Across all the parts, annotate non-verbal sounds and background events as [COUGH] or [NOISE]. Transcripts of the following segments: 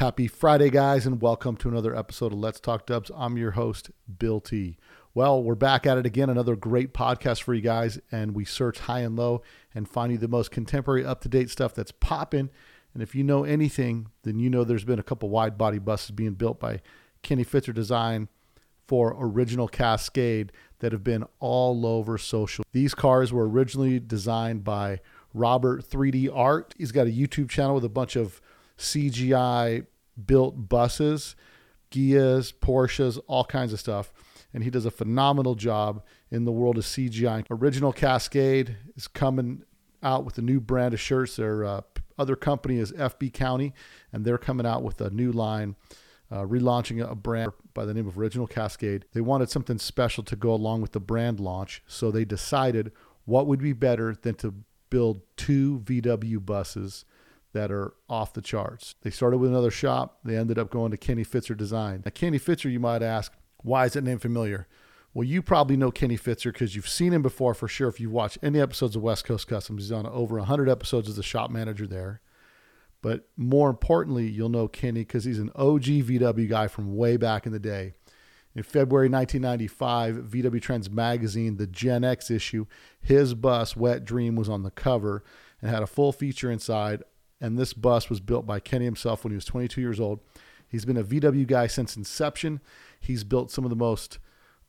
Happy Friday, guys, and welcome to another episode of Let's Talk Dubs. I'm your host, Bill T. Well, we're back at it again, another great podcast for you guys, and we search high and low and find you the most contemporary, up to date stuff that's popping. And if you know anything, then you know there's been a couple wide body buses being built by Kenny Fitzer Design for original Cascade that have been all over social. These cars were originally designed by Robert 3D Art. He's got a YouTube channel with a bunch of CGI built buses, Ghias, Porsches, all kinds of stuff. And he does a phenomenal job in the world of CGI. Original Cascade is coming out with a new brand of shirts. Their uh, other company is FB County, and they're coming out with a new line, uh, relaunching a brand by the name of Original Cascade. They wanted something special to go along with the brand launch, so they decided what would be better than to build two VW buses that are off the charts. They started with another shop. They ended up going to Kenny Fitzer Design. Now, Kenny Fitzer, you might ask, why is that name familiar? Well, you probably know Kenny Fitzer because you've seen him before for sure. If you've watched any episodes of West Coast Customs, he's on over 100 episodes as a shop manager there. But more importantly, you'll know Kenny because he's an OG VW guy from way back in the day. In February 1995, VW Trends magazine, the Gen X issue, his bus, Wet Dream, was on the cover and had a full feature inside and this bus was built by Kenny himself when he was 22 years old. He's been a VW guy since inception. He's built some of the most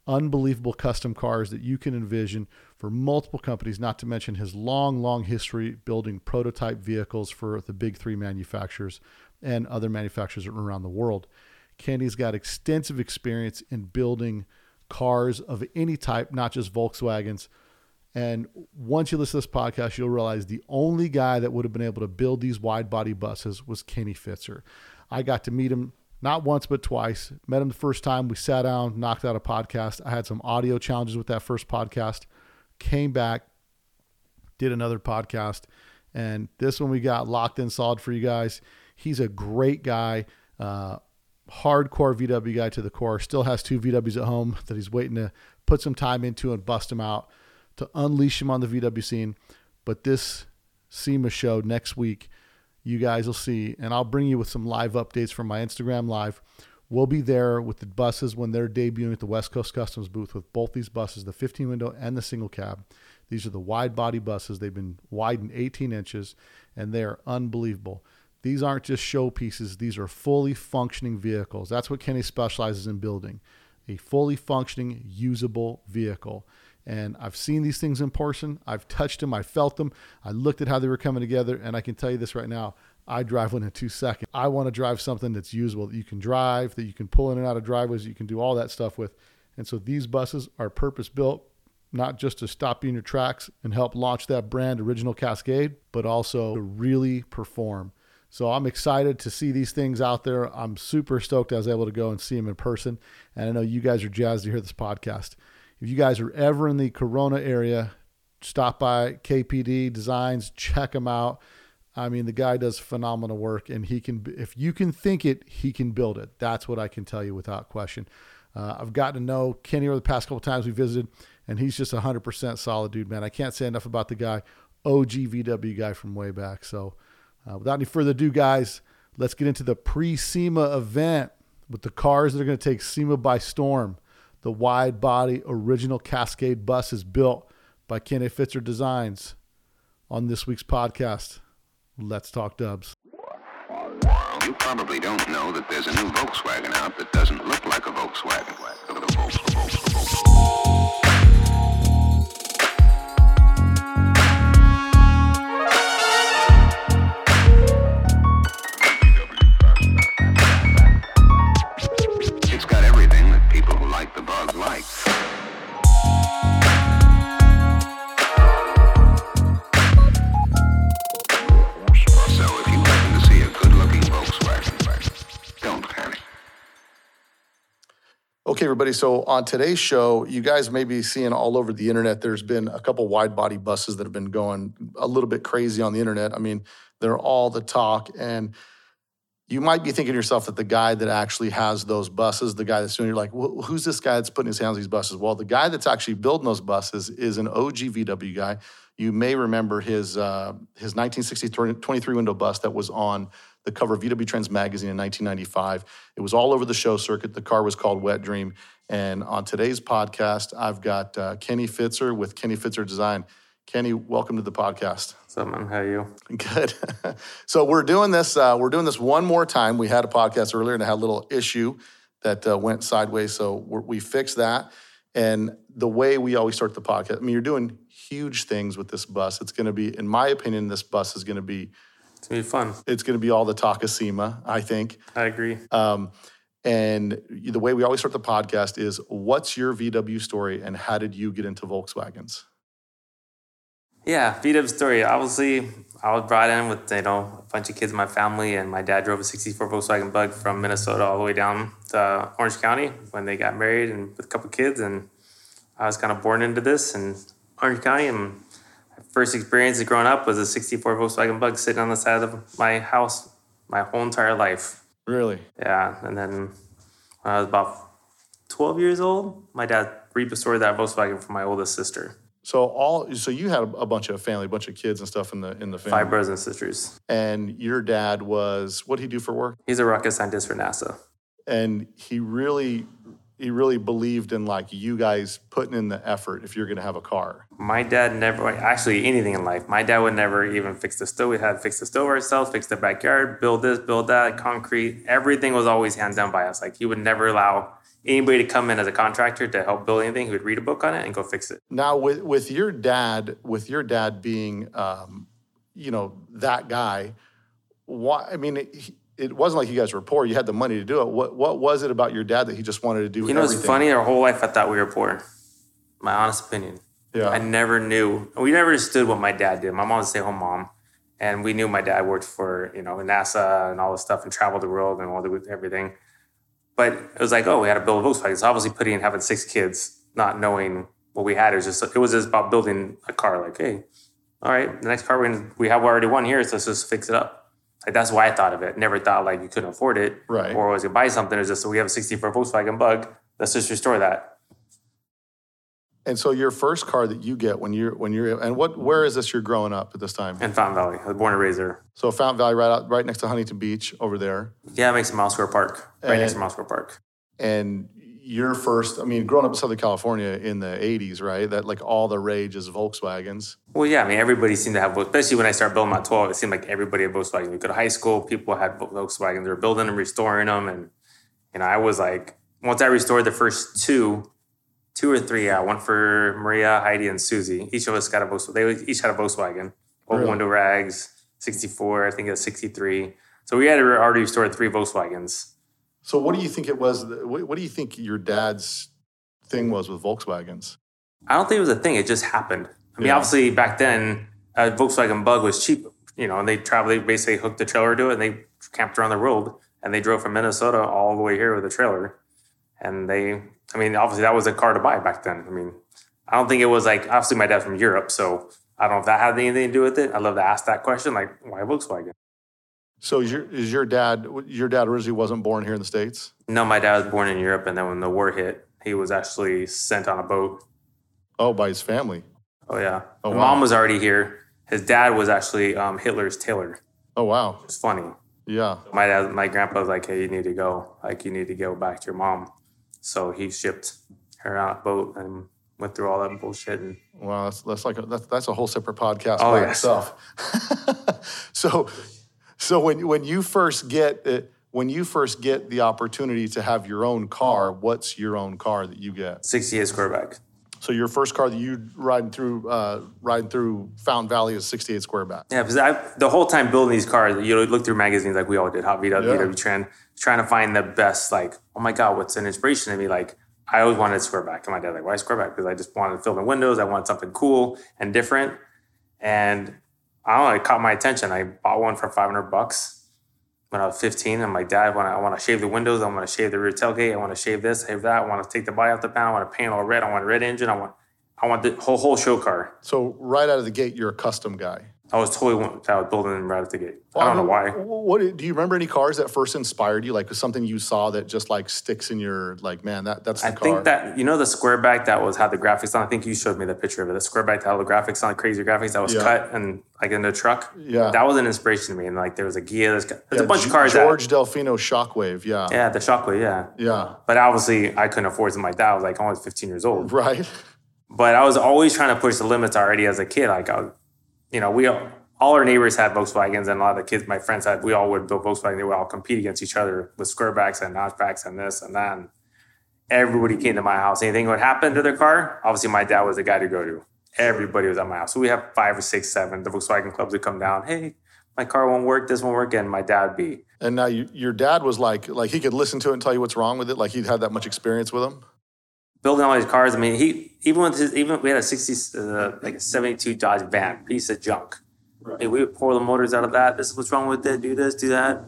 unbelievable custom cars that you can envision for multiple companies, not to mention his long, long history building prototype vehicles for the big three manufacturers and other manufacturers around the world. Kenny's got extensive experience in building cars of any type, not just Volkswagens, and once you listen to this podcast, you'll realize the only guy that would have been able to build these wide body buses was Kenny Fitzer. I got to meet him not once, but twice. Met him the first time. We sat down, knocked out a podcast. I had some audio challenges with that first podcast. Came back, did another podcast. And this one we got locked in solid for you guys. He's a great guy, uh, hardcore VW guy to the core. Still has two VWs at home that he's waiting to put some time into and bust them out to unleash him on the VW scene. But this SEMA show next week, you guys will see, and I'll bring you with some live updates from my Instagram live. We'll be there with the buses when they're debuting at the West Coast Customs booth with both these buses, the 15 window and the single cab. These are the wide body buses. They've been widened 18 inches and they're unbelievable. These aren't just showpieces, these are fully functioning vehicles. That's what Kenny specializes in building a fully functioning, usable vehicle. And I've seen these things in person. I've touched them. I felt them. I looked at how they were coming together. And I can tell you this right now I drive one in two seconds. I want to drive something that's usable, that you can drive, that you can pull in and out of driveways, you can do all that stuff with. And so these buses are purpose built, not just to stop you in your tracks and help launch that brand, Original Cascade, but also to really perform. So I'm excited to see these things out there. I'm super stoked I was able to go and see them in person. And I know you guys are jazzed to hear this podcast. If you guys are ever in the Corona area, stop by KFD Designs, check him out. I mean, the guy does phenomenal work, and he can. If you can think it, he can build it. That's what I can tell you without question. Uh, I've gotten to know Kenny over the past couple times we visited, and he's just a hundred percent solid dude, man. I can't say enough about the guy. OG VW guy from way back. So, uh, without any further ado, guys, let's get into the pre-SEMA event with the cars that are going to take SEMA by storm the wide body original Cascade bus is built by Kenny Fitzer Designs. On this week's podcast, let's talk dubs. You probably don't know that there's a new Volkswagen out that doesn't look like a Volkswagen. Everybody. So on today's show, you guys may be seeing all over the internet. There's been a couple wide body buses that have been going a little bit crazy on the internet. I mean, they're all the talk. And you might be thinking to yourself that the guy that actually has those buses, the guy that's doing, you're like, well, who's this guy that's putting his hands on these buses? Well, the guy that's actually building those buses is an OG VW guy. You may remember his uh, his 1963 23 window bus that was on the cover of VW Trends magazine in 1995. It was all over the show circuit. The car was called Wet Dream. And on today's podcast, I've got uh, Kenny Fitzer with Kenny Fitzer Design. Kenny, welcome to the podcast. What's up, man? How are you? Good. [LAUGHS] so we're doing this. Uh, we're doing this one more time. We had a podcast earlier and it had a little issue that uh, went sideways. So we fixed that. And the way we always start the podcast, I mean, you're doing huge things with this bus. It's going to be, in my opinion, this bus is going to be. It's to be fun. It's going to be all the Takasima, I think. I agree. Um, and the way we always start the podcast is, what's your VW story, and how did you get into Volkswagens? Yeah, VW story. Obviously, I was brought in with you know a bunch of kids in my family, and my dad drove a '64 Volkswagen Bug from Minnesota all the way down to Orange County when they got married and with a couple kids, and I was kind of born into this in Orange County. And first experience of growing up was a '64 Volkswagen Bug sitting on the side of my house my whole entire life. Really? Yeah, and then when I was about 12 years old, my dad restored that Volkswagen for my oldest sister. So all so you had a bunch of family, a bunch of kids and stuff in the in the family. Five brothers and sisters. And your dad was what did he do for work? He's a rocket scientist for NASA. And he really he really believed in like you guys putting in the effort if you're going to have a car. My dad never actually anything in life. My dad would never even fix the stove. We had to fix the stove ourselves, fix the backyard, build this, build that, concrete. Everything was always hands down by us. Like he would never allow anybody to come in as a contractor to help build anything He would read a book on it and go fix it. Now, with with your dad, with your dad being, um, you know, that guy, why? I mean, it, it, wasn't like you guys were poor. You had the money to do it. What what was it about your dad that he just wanted to do? You know, everything? it's funny. Our whole life, I thought we were poor. My honest opinion. Yeah. I never knew. We never understood what my dad did. My mom was a stay-home mom, and we knew my dad worked for you know NASA and all this stuff and traveled the world and all the everything. But it was like, oh, we had to build a Volkswagen. It's obviously putting in having six kids, not knowing what we had, it was just it was just about building a car. Like, hey, all right, the next car we we have already one here, so let's just fix it up. Like that's why I thought of it. Never thought like you couldn't afford it, right? Or was you buy something? It's just so we have a '64 Volkswagen Bug. Let's just restore that. And so your first car that you get when you're when you're and what where is this you're growing up at this time? In Fountain Valley. I was born and raised there. So Fountain Valley right out right next to Huntington Beach over there. Yeah, it makes a Miles Square Park. Right and, next to Miles Square Park. And your first I mean, growing up in Southern California in the eighties, right? That like all the rage is Volkswagens. Well yeah, I mean everybody seemed to have especially when I started building my twelve, it seemed like everybody had Volkswagen. We go to high school, people had Volkswagens, they were building and restoring them and you know, I was like once I restored the first two two or three, yeah. One for Maria, Heidi, and Susie. Each of us got a Volkswagen. They each had a Volkswagen. Old really? window rags, 64, I think it was 63. So we had already restored three Volkswagens. So what do you think it was? What do you think your dad's thing was with Volkswagens? I don't think it was a thing. It just happened. I mean, yeah. obviously back then, a Volkswagen Bug was cheap. You know, and they traveled. They basically hooked the trailer to it, and they camped around the world. And they drove from Minnesota all the way here with a trailer. And they I mean, obviously that was a car to buy back then. I mean, I don't think it was like obviously my dad's from Europe, so I don't know if that had anything to do with it. I love to ask that question, like why Volkswagen? So is your is your dad your dad originally wasn't born here in the states? No, my dad was born in Europe, and then when the war hit, he was actually sent on a boat. Oh, by his family. Oh yeah. Oh, wow. mom was already here. His dad was actually um, Hitler's tailor. Oh wow. It's funny. Yeah. My dad, my grandpa was like, "Hey, you need to go. Like, you need to go back to your mom." So he shipped her on a boat and went through all that bullshit. And wow, that's, that's like a, that's, that's a whole separate podcast oh, by yes. itself. [LAUGHS] so, so when when you first get it, when you first get the opportunity to have your own car, what's your own car that you get? 68 Squareback. So your first car that you riding through uh, riding through Fountain Valley is 68 Squareback. Yeah, because I the whole time building these cars, you know, look through magazines like we all did, Hot VW, yeah. VW Trend, trying to find the best. Like, oh my god, what's an inspiration to me? Like, I always wanted Squareback, and my dad like, why Squareback? Because I just wanted to fill the windows. I wanted something cool and different, and I don't know, it caught my attention. I bought one for 500 bucks when I was 15. I'm like, Dad, want I want to shave the windows. I want to shave the rear tailgate. I want to shave this, shave that. I want to take the body off the panel. I want to paint all red. I want a red engine. I want, I want the whole whole show car. So right out of the gate, you're a custom guy. I was totally I was building them right at the gate. I don't know why. What do you remember any cars that first inspired you? Like something you saw that just like sticks in your like, man, that that's the I car. think that you know the square back that was had the graphics on. I think you showed me the picture of it. The square back that had the graphics on, crazy graphics that was Yeah. cut and like in the truck. Yeah. that was an inspiration to me. And like there was a Ghia. There's, there's Yeah, a bunch G- of cars. George That, Delfino Shockwave. Yeah. yeah, the Shockwave. Yeah, Yeah. but obviously I couldn't afford something like that. I was like almost 15 years old. Right. But I was always trying to push the limits already as a kid. Like I, was- you know, we all all our neighbors had Volkswagens, and a lot of the kids, my friends had. We all would build Volkswagen. They would all compete against each other with squarebacks and notchbacks and this and that. Everybody came to my house. Anything would happen to their car, obviously my dad was the guy to go to. Everybody was at my house. So we have five or six, seven. The Volkswagen clubs would come down. Hey, my car won't work. This won't work. And my dad be. And now you, your dad was like, like he could listen to it and tell you what's wrong with it. Like he'd had that much experience with them. Building all these cars. I mean, he even with his even we had a sixty uh, like a seventy two Dodge van, piece of junk. Right. we would pour the motors out of that. This is what's wrong with it. Do this, do that,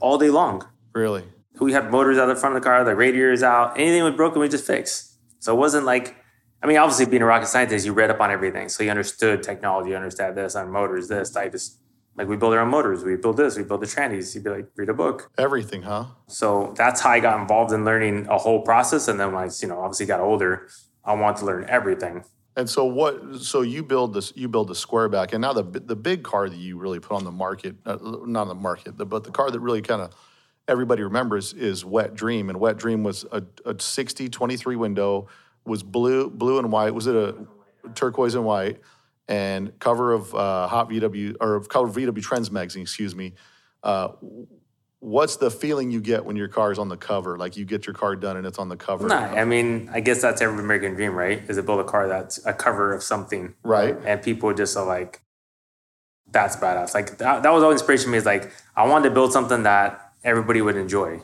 all day long. Really. We had motors out of the front of the car, the radiators out. Anything was broken, we just fix. So it wasn't like. I mean, obviously, being a rocket scientist, you read up on everything, so you understood technology, you understand this on motors, this. I just like we build our own motors, we build this, we build the trannies. You'd be like, read a book. Everything, huh? So that's how I got involved in learning a whole process. And then when I, you know, obviously got older, I want to learn everything. And so what? So you build this, you build the squareback, and now the the big car that you really put on the market, uh, not on the market, the, but the car that really kind of everybody remembers is Wet Dream, and Wet Dream was a, a 60 23 window, was blue blue and white. Was it a turquoise and white? And cover of uh, Hot VW or cover VW Trends magazine, excuse me. Uh, what's the feeling you get when your car is on the cover? Like you get your car done and it's on the cover, Nah, I mean, I guess that's every American dream, right? Is to build a car that's a cover of something. right? And people just are like, that's badass. Like that, that was always inspiration to me is like, I wanted to build something that everybody would enjoy.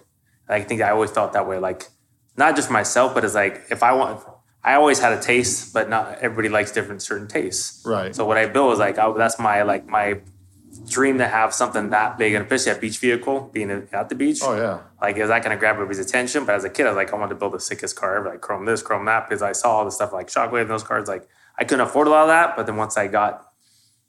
I think I always felt that way. Like, not just myself, but it's like, if I want, I always had a taste, but not everybody likes different certain tastes. Right. So what I built was like, I, that's my, like my dream to have something that big and especially a beach vehicle being at the beach. Oh yeah. Like, is that going to grab everybody's attention? But as a kid, I was like, I wanted to build the sickest car ever, like chrome this, chrome that, because I saw all the stuff like Shockwave and those cars. Like, I couldn't afford a lot of that. But then once I got,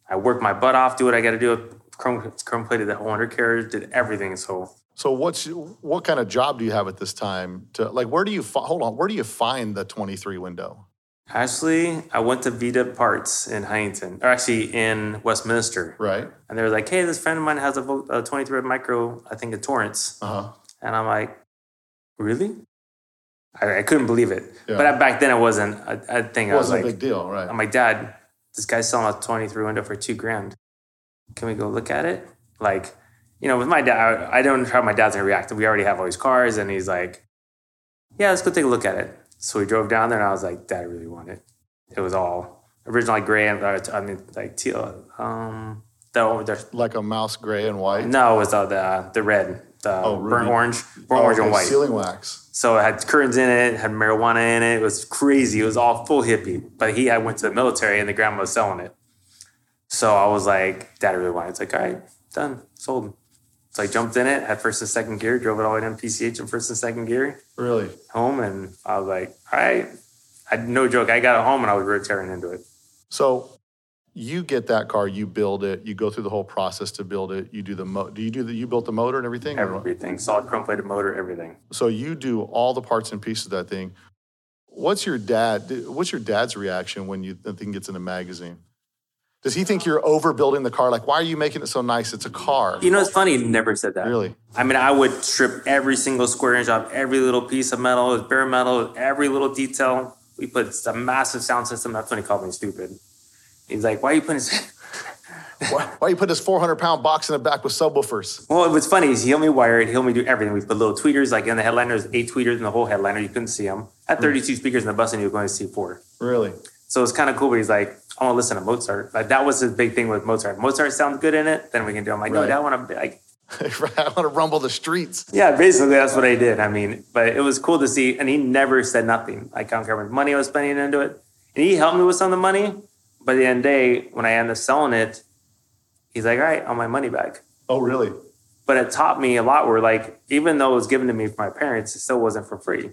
I worked my butt off, do what I got to do. Chrome, chrome plated the whole undercarriage, did everything. So So what's what kind of job do you have at this time? To like, where do you fi- hold on? Where do you find the twenty three window? actually, I went to Vita Parts in Huntington, or actually in Westminster. Right. And they were like, hey, this friend of mine has a, a 23 micro, I think a Torrance. Uh huh. And I'm like, really? I, I couldn't believe it. Yeah. But back then it wasn't a, a thing. It was Wasn't like, a big deal, right? I'm like, Dad, this guy's selling a 23 window for two grand. Can we go look at it? Like, you know, with my dad, I don't know how my dad's gonna react. We already have all these cars, and he's like, Yeah, let's go take a look at it. So we drove down there, and I was like, Dad, I really want it. It was all originally gray and uh, I mean, like teal. Um, the, the like a mouse gray and white. no, it was uh, the the red, the Oh, burnt orange, burnt Oh, orange and white. Sealing wax. So it had curtains in it, had marijuana in it. It was crazy. It was all full hippie. But he had went to the military and the grandma was selling it. So I was like, Dad I really want it. It's like, all right, done, sold. So I jumped in it, had first and second gear, drove it all the way to PCH in first and second gear Really? home, and I was like, all right. I no joke. I got it home and I was rotaring into it. So you get that car, you build it, you go through the whole process to build it. You do the mo- do you do the you built the motor and everything? Everything, solid chrome plated motor, everything. So you do all the parts and pieces of that thing. What's your dad? What's your dad's reaction when you the thing gets in a magazine? Does he think you're overbuilding the car? Like, why are you making it so nice? It's a car. You know, it's funny. He never said that. Really? I mean, I would strip every single square inch off every little piece of metal, bare metal, every little detail. We put a massive sound system. That's when he called me stupid. He's like, "Why are you putting?" This? [LAUGHS] Why, why you put this 400 pound box in the back with subwoofers? well, what's funny is he helped me wire it. He helped me do everything. We put little tweeters, like in the headliner, there's eight tweeters in the whole headliner. You couldn't see them. Had hmm. 32 speakers in the bus, and you were going to see four. Really? So it's kind of cool. But he's like, "I want to listen to Mozart." Like that was his big thing with Mozart. Mozart sounds good in it, then we can do. it. I'm like, no, Right. Dad, [LAUGHS] I want to like I want to rumble the streets. Yeah, basically that's what I did. I mean, but it was cool to see, and he never said nothing. Like I don't care how much money I was spending into it, and he helped me with some of the money. But at the end of the day, when I ended up selling it, he's like, "All right, on my money back." Oh, really? But it taught me a lot. Where like, even though it was given to me from my parents, it still wasn't for free.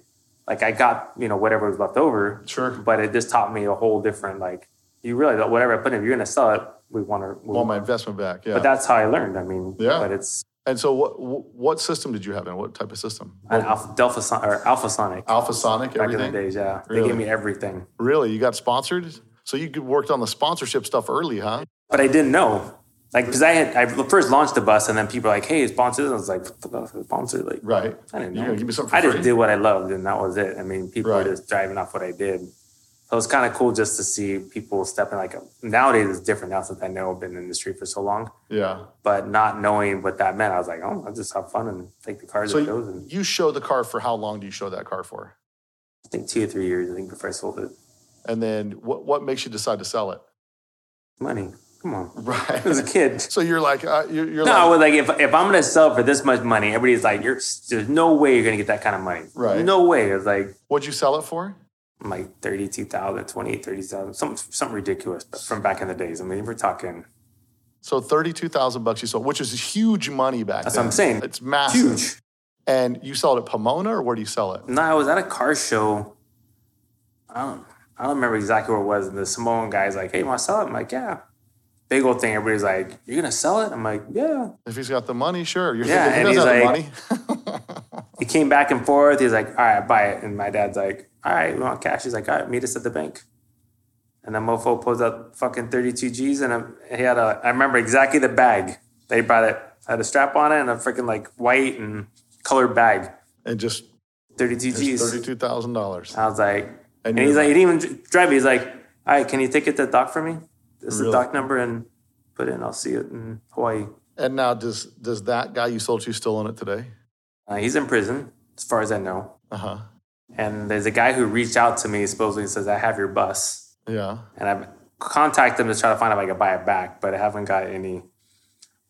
Like I got, you know, whatever was left over. Sure. But it just taught me a whole different like you realize that whatever I put in, if you're going to sell it, we want to. Want my investment back? Yeah. But that's how I learned. I mean, Yeah. But it's and so, what what system did you have in? What type of system? an Alpha Son- or Alphasonik Alpha Sonic, back everything. in the days. Yeah, they gave me everything, Really, you got sponsored? So you worked on the sponsorship stuff early, huh? but I didn't know. Like, because I had I first launched the bus, and then people were like, "Hey, sponsor!" this?" I was like, "What the fuck is sponsor?" Like, Right. I didn't know. give me something for I just free? did what I loved, and that was it. I mean, people Right. were just driving off what I did. So it's kind of cool just to see people stepping like nowadays it's different now since I know I've been in the industry for so long. Yeah. But not knowing what that meant, I was like, oh, I'll just have fun and take the car as So it goes. And you, you show the car for how long do you show that car for? I think two or three years, I think, before I sold it. And then what what makes you decide to sell it? Money, come on. Right. As a kid. [LAUGHS] So you're like uh, you're, you're No, like I was like, if, if I'm gonna sell for this much money, everybody's like, you're there's no way you're gonna get that kind of money. Right. No way. It was like what'd you sell it for? I'm like 32,000, 28, 30,000, something, something ridiculous but from back in the days. I mean, we're talking So thirty two thousand bucks you sold, which is huge money back That's then. what I'm saying. It's massive. huge. And you sold it at Pomona or where do you sell it? No, I was at a car show. I don't, I don't remember exactly where it was. And the Samoan guy's like, hey, you want to sell it? I'm like, yeah. Big old thing. Everybody's like, you're going to sell it? I'm like, yeah. If he's got the money, sure. You're Yeah, thinking and he doesn't he's like-. [LAUGHS] He came back and forth. He's like, all right, buy it. And my dad's like, all right, we want cash. He's like, all right, meet us at the bank. And the mofo pulls out fucking 32 G's and um, he had a, I remember exactly the bag. They brought it, had a strap on it and a freaking like white and colored bag. and just 32 G's. thirty two thousand dollars. I was like, And and, he's like, like- he didn't even drive me. He's like, all right, can you take it to the dock for me? This is the dock number and put in. I'll see it in Hawaii. And now does does that guy you sold to still own it today? Uh, he's in prison, as far as I know. Uh huh. And there's a guy who reached out to me, supposedly says, I have your bus. Yeah. And I've contacted him to try to find out if I could buy it back, but I haven't got any.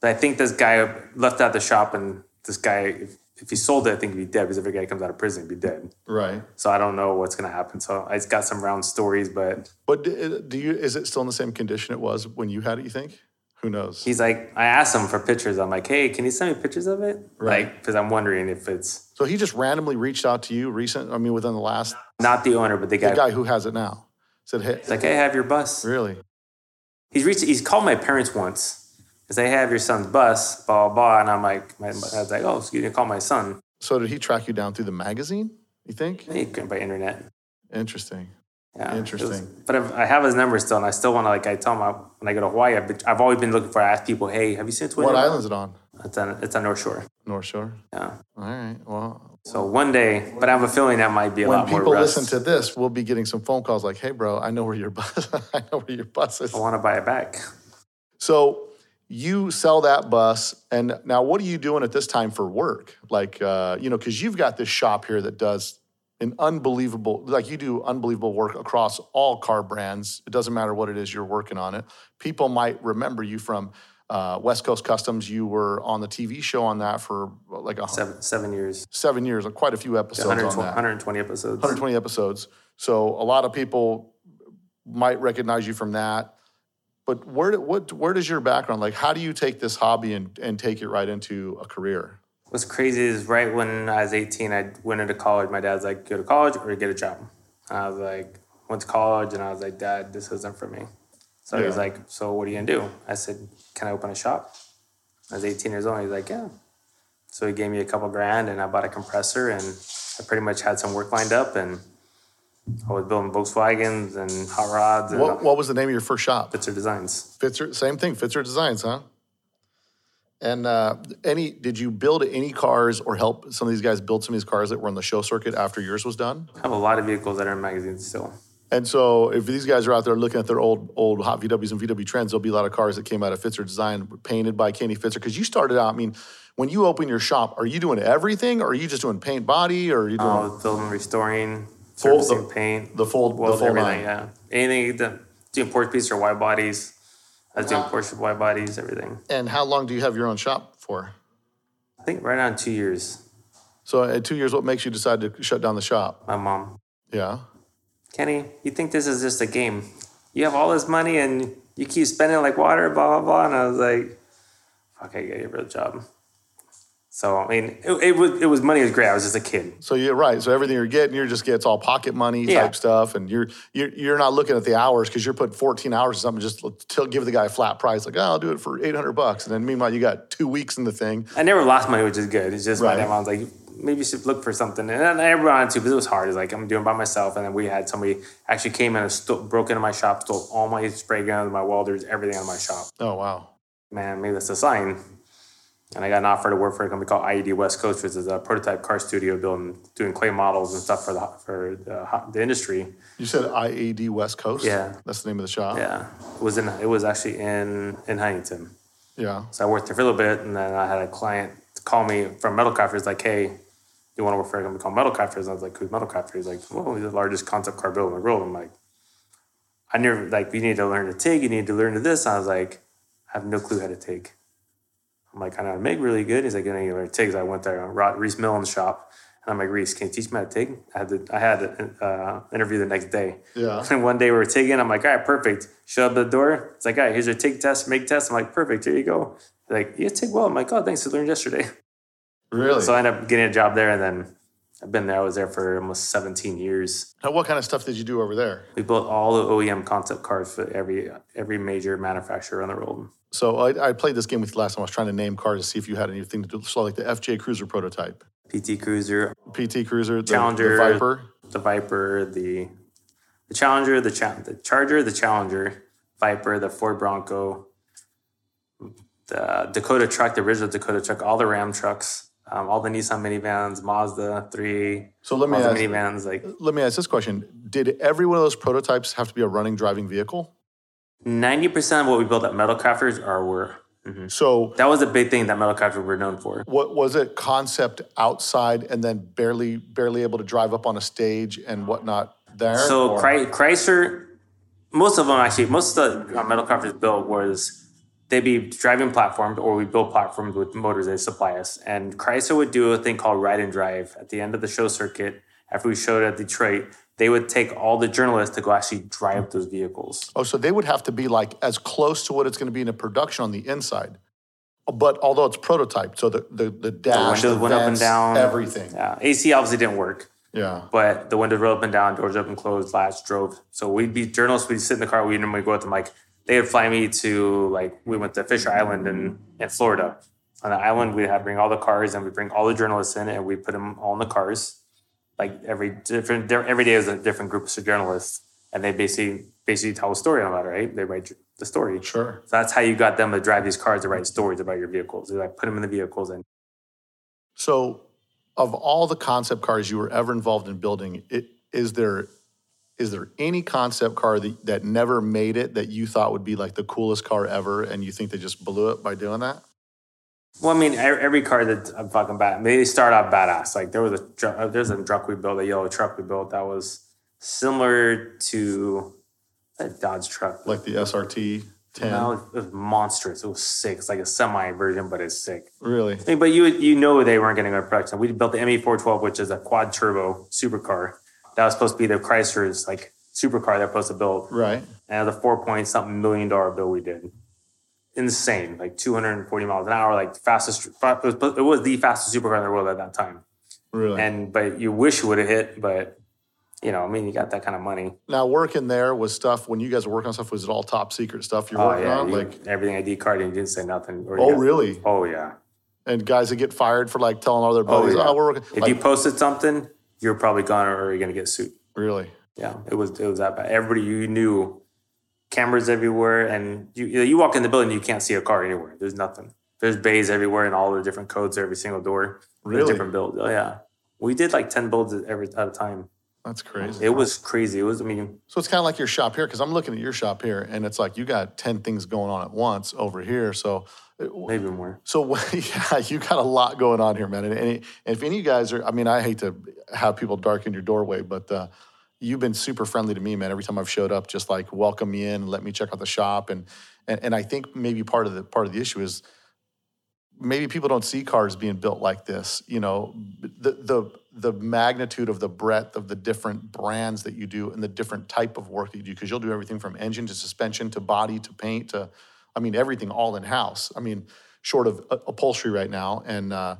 But I think this guy left out the shop, and this guy, if, he sold it, I think he'd be dead because every guy comes out of prison, he'd be dead. Right. So I don't know what's going to happen. So I just got some round stories, but But do uh, do you is it still in the same condition it was when you had it? You think? Who knows? he's like, I asked him for pictures. I'm like, hey, can you send me pictures of it? Right. Like, because I'm wondering if it's so he just randomly reached out to you recent. I mean, within the last not the owner, but the guy. the guy who has it now said, "Hey, He's like, hey, I have your bus. really? He's reached. He's called my parents once because they have your son's bus, blah blah blah. And I'm like, my, was like, oh, excuse me, call my son. So did he track you down through the magazine? You think? He couldn't by internet. Interesting. Yeah, it was- Interesting. but I've, I have his number still, and I still want to like. I tell him I, when I go to Hawaii, I've, been, I've always been looking for. I ask people, hey, have you seen Twitter? What island is it on? It's on. It's on North Shore. North Shore. Yeah. All right. Well, So one day, but I have a feeling that might be a when lot more When people listen to this, we'll be getting some phone calls like, "Hey, bro, I know where your bus. [LAUGHS] I know where your bus is." I want to buy it back. So you sell that bus, and now what are you doing at this time for work? Like, uh, you know, because you've got this shop here that does an unbelievable, like you do unbelievable work across all car brands. It doesn't matter what it is you're working on it. People might remember you from uh, West Coast Customs. You were on the TV show on that for like a, Seven seven years. seven years, quite a few episodes on 120, that. 120 episodes. 120 episodes. So a lot of people might recognize you from that. But where what where does your background like? How do you take this hobby and, and take it right into a career? What's crazy is right when I was 18, I went into college. My dad's like, go to college or get a job. And I was like, went to college and I was like, Dad, this isn't for me. So he was like, so what are you gonna do? I said, can I open a shop? I was 18 years old. He's like, yeah. So he gave me a couple grand and I bought a compressor and I pretty much had some work lined up and I was building Volkswagens and hot rods and What what was the name of your first shop? Fitzer Designs. Fitzer, same thing, Fitzer Designs, huh? And uh, any did you build any cars or help some of these guys build some of these cars that were on the show circuit after yours was done? I have a lot of vehicles that are in magazines still. And so, if these guys are out there looking at their old old hot VWs and VW trends, there'll be a lot of cars that came out of Fitzer Design, painted by Kenny Fitzer. Because you started out, I mean, when you open your shop, are you doing everything, or are you just doing paint body, or are you doing was building, restoring, Full- servicing the- paint, the full the full everything. nine? Yeah, anything. The, doing Porsche pieces or wide bodies. I was doing Porsche wide bodies, everything. And how long do you have your own shop for? I think right around two years. So, in two years, what makes you decide to shut down the shop? My mom, Yeah. Kenny, you think this is just a game? You have all this money and you keep spending like water, blah blah blah. And I was like, fuck, I gotta get a real job. So I mean, it, it was it was money was great. I was just a kid. So you're right. So everything you're getting, you're just gets all pocket money Yeah. type stuff, and you're you're you're not looking at the hours because you're putting 14 hours or something. Just to give the guy a flat price, like oh, I'll do it for 800 bucks, and then meanwhile you got two weeks in the thing. I never lost money, which is good. It's just Right. my dad was like, maybe you should look for something. And then I wanted to, but it was hard. It's like I'm doing it by myself. And then we had somebody actually came in and sto- broke into my shop, stole all my spray guns, my welders, everything out of my shop. Oh wow. Man, maybe that's a sign. And I got an offer to work for a company called IED West Coast, which is a prototype car studio building, doing clay models and stuff for the for the, the industry. You said IED West Coast. Yeah. that's the name of the shop. Yeah, it was in it was actually in in Huntington. yeah. So I worked there for a little bit, and then I had a client call me from Metal Crafters, like, "Hey, you want to work for a company called Metal Crafters?" And I was like, "Who's Metal Crafters?" He's like, "Well, we're the largest concept car builder in the world." I'm like, "I never like. You need to learn to TIG. You need to learn to this." I was like, "I have no clue how to TIG." I'm like, "I know how to make really good." He's like, "You know, you learn to TIG." I went there, Rod, Rhys Millen's shop, and I'm like, "Rhys, can you teach me how to TIG?" I had to, I had an uh, interview the next day. Yeah. And [LAUGHS] one day we were TIGging. I'm like, all right, perfect. Shut up the door. It's like, all right, here's your TIG test, make test. I'm like, perfect. Here you go. They're like, you TIG well. I'm like, oh, thanks. I learned yesterday. Really. So I ended up getting a job there. And then I've been there. I was there for almost 17 years. now, what kind of stuff did you do over there? We built all the OEM concept cars for every every major manufacturer around the world. So I, I played this game with you last time. I was trying to name cars to see if you had anything to do. So like the FJ Cruiser prototype, PT Cruiser, PT Cruiser, the, Challenger, the Viper. the Viper, the the Challenger, the cha- the Charger, the Challenger, Viper, the Ford Bronco, the Dakota truck, the original Dakota truck, all the Ram trucks, um, all the Nissan minivans, Mazda three, So let me the ask, minivans. Like let me ask this question: Did every one of those prototypes have to be a running driving vehicle? ninety percent of what we built at Metal Crafters are were. So That was a big thing that Metal Crafters were known for. what was it? Concept outside, and then barely barely able to drive up on a stage and whatnot there. So Or- Chrysler, most of them actually, most of the uh, metal crafters built was they'd be driving platforms or we build platforms with motors they supply us. And Chrysler would do a thing called ride and drive at the end of the show circuit. After we showed at Detroit, they would take all the journalists to go actually drive those vehicles. Oh, so they would have to be like as close to what it's going to be in a production on the inside. But although it's prototyped, so the the, the dash, windows the went up and down. everything. Yeah, AC obviously didn't work. Yeah. but the windows rolled up and down, doors open, closed, latch, drove. So we'd be journalists, we'd sit in the car, we'd normally go with them. Like they would fly me to like we went to Fisher Island in, in Florida. On the island, we'd have bring all the cars and we bring all the journalists in and we put them all in the cars. Like every different di- every day is a different group of journalists, and they basically basically tell a story about it, right? They write the story. Sure. So that's how you got them to drive these cars to write stories about your vehicles. They like put them in the vehicles and So, of all the concept cars you were ever involved in building, it, is there is there any concept car that, that never made it that you thought would be like the coolest car ever, and you think they just blew it by doing that? Well, I mean, every car that I'm fucking bad, they start off badass. Like there was a uh, there's a truck we built, a yellow truck we built that was similar to a Dodge truck. Like the SRT 10? No, it was monstrous. It was sick. It's like a semi version, but it's sick. Really? I mean, but you you know they weren't getting into production. We built the ME412, which is a quad turbo supercar. That was supposed to be the Chrysler's like supercar they're supposed to build. Right. And the four point something million dollar bill we did. Insane, like 240 miles an hour, like fastest. It was, it was the fastest supercar in the world at that time. Really. And but you wish you would have hit, but you know, I mean, you got that kind of money. now, working there was stuff, when you guys were working on stuff, was it all top secret stuff you're Oh working yeah, on? you- Like, everything ID card, and you didn't say nothing. or oh, got- really? Oh yeah. And guys that get fired for like telling all their Oh buddies, oh, yeah. we're working. if like, you posted something, you're probably gone or you're gonna get sued. really? Yeah, it was it was that bad. Everybody you knew, cameras everywhere, and you you, know, you walk in the building, you can't see a car anywhere. There's nothing. There's bays everywhere, and all the different codes every single door. There's Really? different builds. Oh yeah, we did like ten builds every at a time. That's crazy. It was crazy. It was. I mean, So it's kind of like your shop here, because I'm looking at your shop here, and it's like you got 10 things going on at once over here. So, uh, maybe more. so [LAUGHS] yeah, you got a lot going on here, man. And, and if any of you guys are, I mean, I hate to have people darken your doorway, but uh, you've been super friendly to me, man. Every time I've showed up, just like welcome me in let me check out the shop. And, and, and I think maybe part of the, part of the issue is maybe people don't see cars being built like this. You know, the the the magnitude of the breadth of the different brands that you do and the different type of work that you do, because you'll do everything from engine to suspension to body to paint to, I mean, everything all in house. I mean, short of upholstery right now, and uh,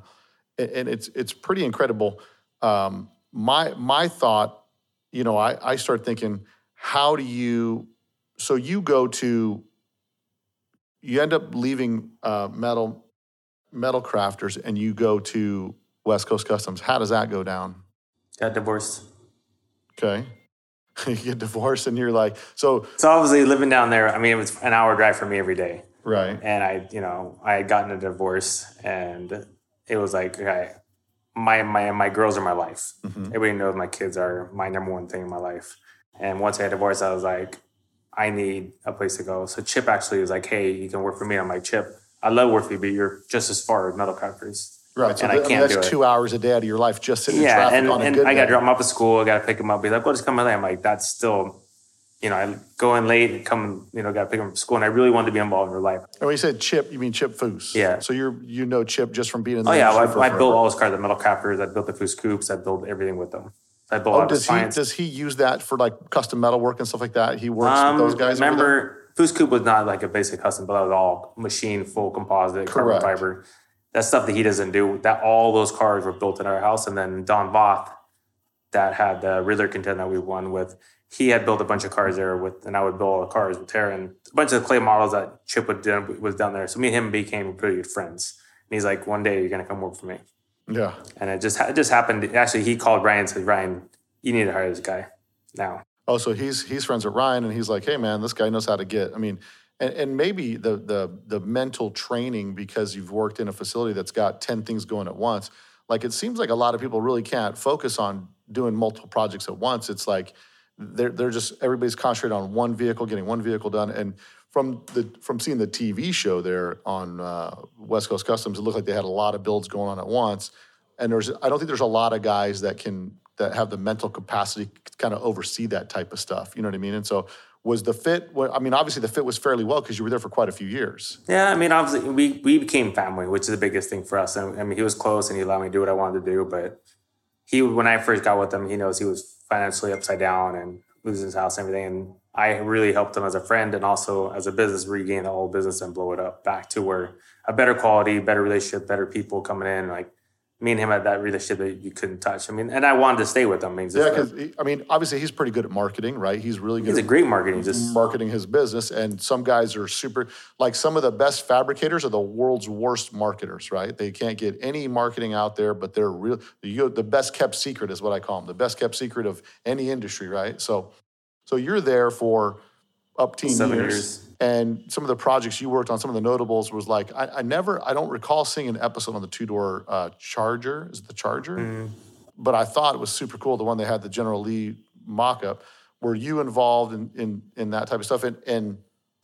and it's it's pretty incredible. Um, my my thought, you know, I I start thinking, how do you? So you go to, you end up leaving uh, metal metal crafters, and you go to West Coast Customs. How does that go down? Got divorced. Okay. [LAUGHS] you get divorced, and you're like, so. So obviously living down there, I mean, it was an hour drive for me every day. Right. And I, you know, I had gotten a divorce, and it was like, okay, my my my girls are my life. Mm-hmm. Everybody knows my kids are my number one thing in my life. And once I had divorced, I was like, I need a place to go. So Chip actually was like, hey, you can work for me. I'm like, Chip, I love work for you, but you're just as far as metal crafters. Right. So and I can't I mean, that's two hours a day out of your life just sitting yeah, in traffic and, on a and good I got to drop them off at school. I got to pick them up. Be like, well, just come in. I'm like, that's still, you know, I go in late and come, you know, got to pick them from school. And I really wanted to be involved in their life. And when you said Chip, you mean Chip Foose? Yeah. So you're, you know Chip just from being in the Oh, yeah. Well, I, I built all his cars, the metal crafters. I built the Foose coupes. I built everything with them. I built oh, does he, does he use that for like custom metal work and stuff like that? He works um, with those guys? Remember, Foose coupe was not like a basic custom, but that was all machine, full composite, Correct. carbon fiber that's stuff that he doesn't do. That all those cars were built in our house, and then Don Voth, that had the Riddler contend that we won with, he had built a bunch of cars there with, and I would build all the cars with Tara and a bunch of clay models that Chip would do, was down there. So me and him became pretty good friends. And he's like, one day you're gonna come work for me. Yeah. And it just it just happened. Actually, he called Ryan and said, Ryan, you need to hire this guy now. Oh, so he's he's friends with Ryan, and he's like, hey man, this guy knows how to get. I mean, and, and maybe the, the the mental training because you've worked in a facility that's got 10 things going at once like it seems like a lot of people really can't focus on doing multiple projects at once it's like they're, they're just everybody's concentrated on one vehicle getting one vehicle done. And from the from seeing the tv show there on uh, west coast customs it looked like they had a lot of builds going on at once. And there's i don't think there's a lot of guys that can that have the mental capacity to kind of oversee that type of stuff. You know what i mean? And so was the fit i mean obviously the fit was fairly well because you were there for quite a few years. Yeah i mean obviously we, we became family which is the biggest thing for us. And, i mean he was close and he allowed me to do what i wanted to do but he when i first got with him he knows he was financially upside down and losing his house and everything. And i really helped him as a friend and also as a business regain the whole business and blow it up back to where a better quality better relationship better people coming in like me and him had that relationship that you couldn't touch. I mean, and I wanted to stay with him. I mean, yeah, because I mean, obviously he's pretty good at marketing, right? He's really good. He's a great marketing, just marketing his business. And some guys are super. Like some of the best fabricators are the world's worst marketers, right? They can't get any marketing out there, but they're real. You, the best kept secret is what I call them. The best kept secret of any industry, right? So, so you're there for up to years. years and some of the projects you worked on, some of the notables was like I, I never, I don't recall seeing an episode on the two door uh, Charger. Is it the Charger? Mm. But I thought it was super cool. The one they had the General Lee mock up. Were you involved in, in in that type of stuff? And, and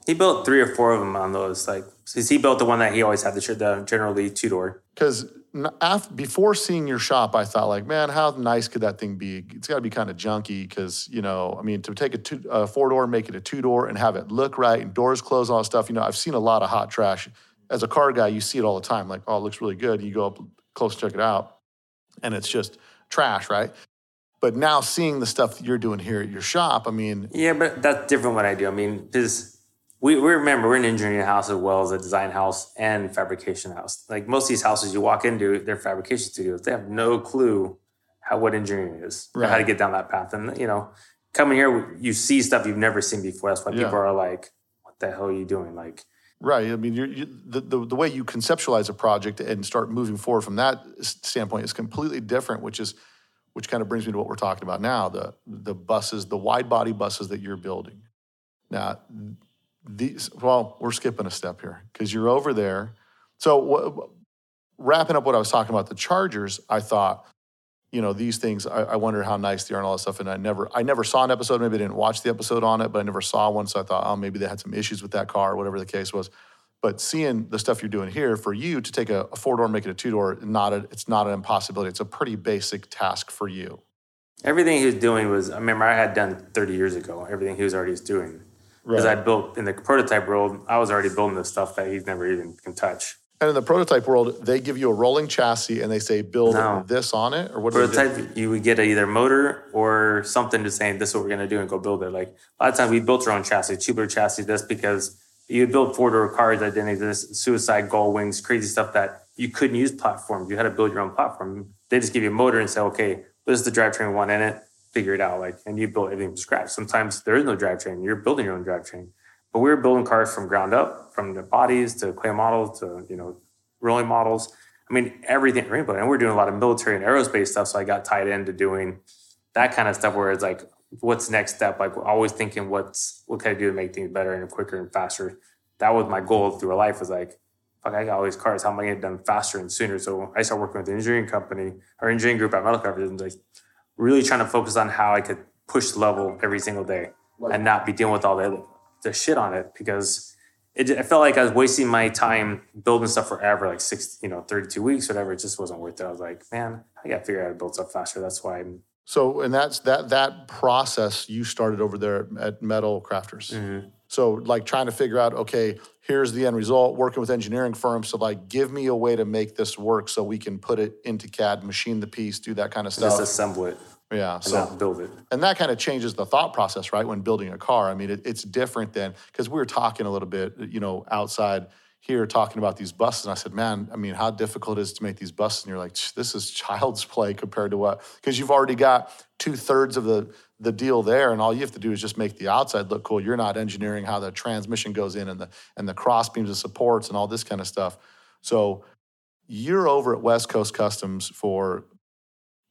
he built three or four of them on those. Like, because he built the one that he always had, the, the General Lee two door. Because before seeing your shop, I thought like, man, how nice could that thing be? It's got to be kind of junky because you know, I mean, to take a, two, a four door, make it a two door, and have it look right and doors close, all that stuff. You know, I've seen a lot of hot trash. As a car guy, you see it all the time. Like, oh, it looks really good. You go up close, check it out, and it's just trash, right? But now seeing the stuff that you're doing here at your shop, I mean, yeah, but that's different. What I do, I mean, because we, we remember we're an engineering house as well as a design house and fabrication house. Like most of these houses you walk into, they're fabrication studios. They have no clue how what engineering is, right. how to get down that path. And you know, coming here, you see stuff you've never seen before. That's why yeah. people are like, "What the hell are you doing?" Like, right. I mean, you're, you, the, the the way you conceptualize a project and start moving forward from that standpoint is completely different. Which is, which kind of brings me to what we're talking about now the the buses, the wide body buses that you're building. Now, these, well, we're skipping a step here because you're over there. So, w- wrapping up what I was talking about, the Chargers, I thought, you know, these things, I, I wonder how nice they are and all that stuff. And I never, I never saw an episode. Maybe I didn't watch the episode on it, but I never saw one. So I thought, oh, maybe they had some issues with that car or whatever the case was. But seeing the stuff you're doing here, for you to take a, a four door and make it a two door, not a, it's not an impossibility. It's a pretty basic task for you. Everything he was doing was, I remember I had done 30 years ago, everything he was already doing because right. I built in the prototype world, I was already building the stuff that he's never even can touch. And in the prototype world, they give you a rolling chassis and they say build no. this on it, or what? Prototype, you would get a either motor or something to saying this is what we're gonna do and go build it. Like a lot of times we built our own chassis, tubular chassis, just because you build four door cars that didn't exist, suicide gull wings, crazy stuff that you couldn't use platforms. You had to build your own platform. They just give you a motor and say, okay, this is the drivetrain we want in it. Figure it out. Like, and you build everything from scratch. Sometimes there is no drivetrain. You're building your own drivetrain. But we were building cars from ground up, from the bodies to clay models to you know rolling models. I mean everything rainbow. And we're doing a lot of military and aerospace stuff. So I got tied into doing that kind of stuff where it's like, what's next step? Like always thinking what's what can I do to make things better and quicker and faster. That was my goal through life was like, fuck, I got all these cars. How am I getting it done faster and sooner? So I started working with the engineering company or engineering group at Metal Crafters and like really trying to focus on how I could push the level every single day and not be dealing with all the the shit on it because it, I felt like I was wasting my time building stuff forever, like six, you know, 32 weeks, whatever. It just wasn't worth it. I was like, man, I got to figure out how to build stuff faster. That's why I'm. So, and that's that that process you started over there at Metal Crafters. Mm-hmm. So, like trying to figure out, okay, here's the end result. Working with engineering firms to like give me a way to make this work so we can put it into CAD, machine the piece, do that kind of stuff. Just assemble it. Yeah, so build it. And that kind of changes the thought process, right? When building a car, I mean, it, it's different than because we were talking a little bit, you know, outside here talking about these buses. And I said, man, I mean, how difficult it is to make these buses? And you're like, this is child's play compared to what? Because you've already got two thirds of the the deal there, and all you have to do is just make the outside look cool. You're not engineering how the transmission goes in and the and the cross beams and supports and all this kind of stuff. So you're over at West Coast Customs for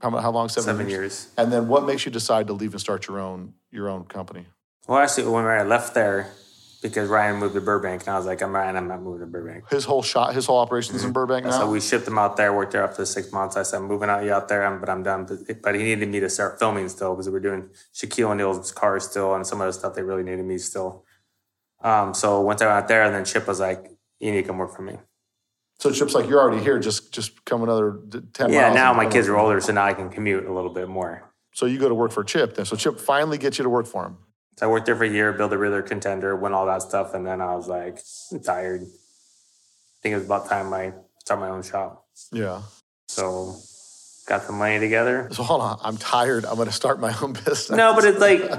how, how long? Seven, Seven years. years. And then what makes you decide to leave and start your own your own company? Well, actually, when I left there, because Ryan moved to Burbank, and I was like, I'm Ryan, I'm not moving to Burbank. His whole shot, his whole operations mm-hmm. in Burbank now. So we shipped him out there, worked there after six months. I said, I'm moving out you out there, but I'm done. But, he needed me to start filming still because we were doing Shaquille O'Neal's cars still and some of the stuff they really needed me still. Um, so once I went out there, and then Chip was like, "You need to come work for me." So Chip's like, you're already here. Just just come another ten. Yeah, now my kids are older, so now I can commute a little bit more. So you go to work for Chip then. So Chip finally gets you to work for him. So I worked there for a year, built a Ridler contender, won all that stuff, and then I was like, tired. I think it was about time I start my own shop. Yeah. So got the money together. So hold on, I'm tired. I'm going to start my own [LAUGHS] business. No, but it's like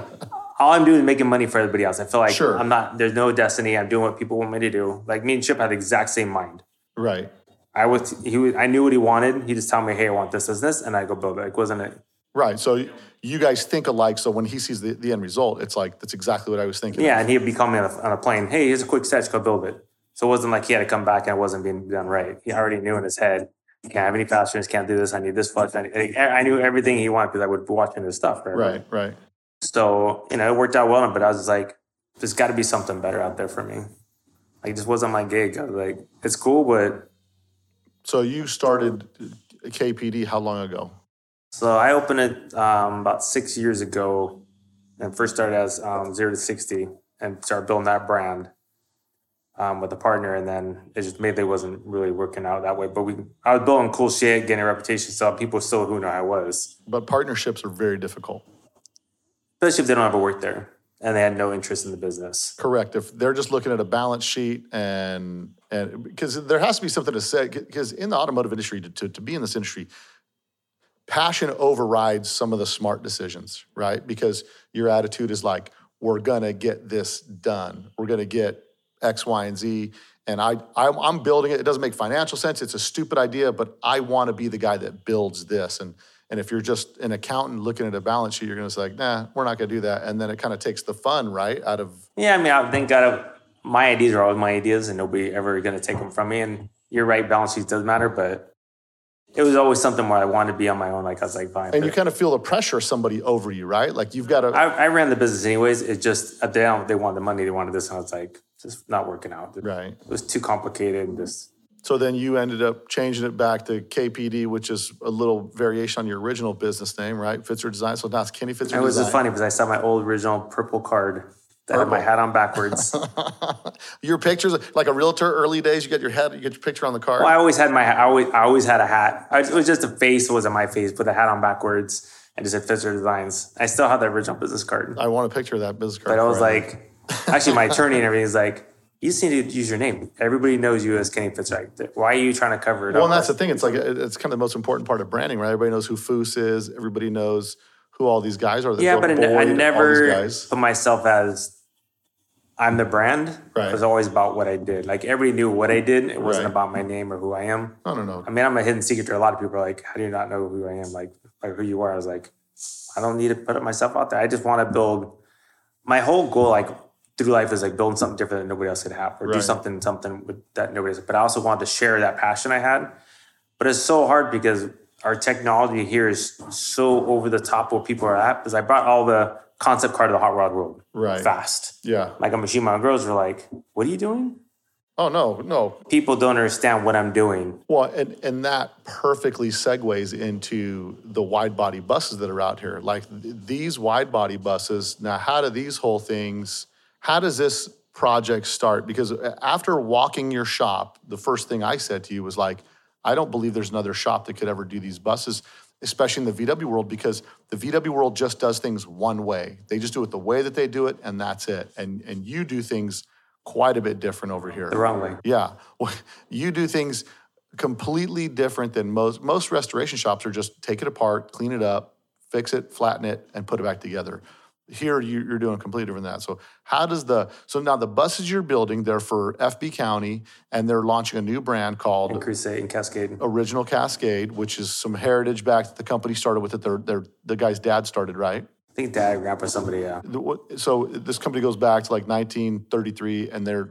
all I'm doing is making money for everybody else. I feel like sure. I'm not. There's no destiny. I'm doing what people want me to do. Like me and Chip had the exact same mind. Right. I was he was, I knew what he wanted. He just told me, "Hey, I want this, this, this," and I go build it. Like wasn't it? Right. So you guys think alike. So when he sees the, the end result, it's like that's exactly what I was thinking. Yeah, of. and he'd be coming on a, on a plane. Hey, here's a quick sketch. Go build it. So it wasn't like he had to come back and it wasn't being done right. He already knew in his head, can't have any fasteners, can't do this. I need this flush. I, need, I knew everything he wanted because I would be watching his stuff. Right, right. So you know, it worked out well. But I was like, there's got to be something better out there for me. Like, it just wasn't my gig. I was like, it's cool, but so you started KFD how long ago? So I opened it um, about six years ago, and first started as um, zero to sixty, and started building that brand um, with a partner, and then it just maybe wasn't really working out that way. But we, I was building cool shit, getting a reputation, so people still who know I was. But partnerships are very difficult, especially if they don't have a work there and they had no interest in the business. Correct. If they're just looking at a balance sheet and and because there has to be something to say because in the automotive industry to, to, to be in this industry passion overrides some of the smart decisions right because your attitude is like we're gonna get this done we're gonna get x y and z and I, I i'm building it it doesn't make financial sense it's a stupid idea but i want to be the guy that builds this and and if you're just an accountant looking at a balance sheet, you're to say, nah, we're not to do that. And then it kind of takes the fun, right, out of. Yeah, I mean, I think out of my ideas are always my ideas and nobody ever to take them from me. And you're right, balance sheets doesn't matter, but it was always something where I wanted to be on my own. Like I was like, fine. And you kind of feel the pressure of somebody over you, right? Like you've got to. I, I ran the business anyways. It just at the end they wanted the money, they wanted this, and I was like, just not working out. Right. It was too complicated and just so then you ended up changing it back to KFD, which is a little variation on your original business name, right? Fitzer Design. So now it's Kenny Fitzer It was just funny because I saw my old original purple card purple. had my hat on backwards. [LAUGHS] your pictures, like a realtor, early days, you get your head, you get your picture on the card. Well, I always had my, I always, I always had a hat. it was just a face, wasn't my face, put the hat on backwards and just said Fitzer Designs. I still have the original business card. I want a picture of that business card. But I was like, actually, my attorney and everything is like, you just need to use your name. Everybody knows you as Kenny Fitzgerald. Why are you trying to cover it well, up? Well, that's the thing. It's like it's kind of the most important part of branding, right? Everybody knows who Foose is. Everybody knows who all these guys are. yeah, but Boyd, I never put myself as I'm the brand. Right. It was always about what I did. Like everybody knew what I did. It wasn't Right. about my name or who I am. I don't know. I mean, I'm a hidden secret to a lot of people. Are like, how do you not know who I am? Like, like who you are? I was like, I don't need to put myself out there. I just want to build. My whole goal, like through life, is like building something different that nobody else could have, or do something, something with, that nobody else. But I also wanted to share that passion I had. But it's so hard because our technology here is so over the top where people are at. Because I brought all the concept car to the hot rod world Right. fast. Yeah. Like a machine, my girls were like, "What are you doing?" Oh no, no. People don't understand what I'm doing. Well, and and that perfectly segues into the wide body buses that are out here. Like th- these wide body buses. Now, how do these whole things? How does this project start? Because uh, after walking your shop, the first thing I said to you was like, I don't believe there's another shop that could ever do these buses, especially in the VW world, because the VW world just does things one way. They just do it the way that they do it, and that's it. And and you do things quite a bit different over here. The wrong way. Yeah. Well, [LAUGHS] You do things completely different than most. Most restoration shops are just take it apart, clean it up, fix it, flatten it, and put it back together. Here you- you're doing completely different than that. So how does the so now the buses you're building they're for FB County and they're launching a new brand called Crusade and Cascade. Original Cascade, which is some heritage back that the company started with it. Their, their the guy's dad started, right? I think dad, grandpa, somebody. Yeah. So this company goes back to like 1933 and they're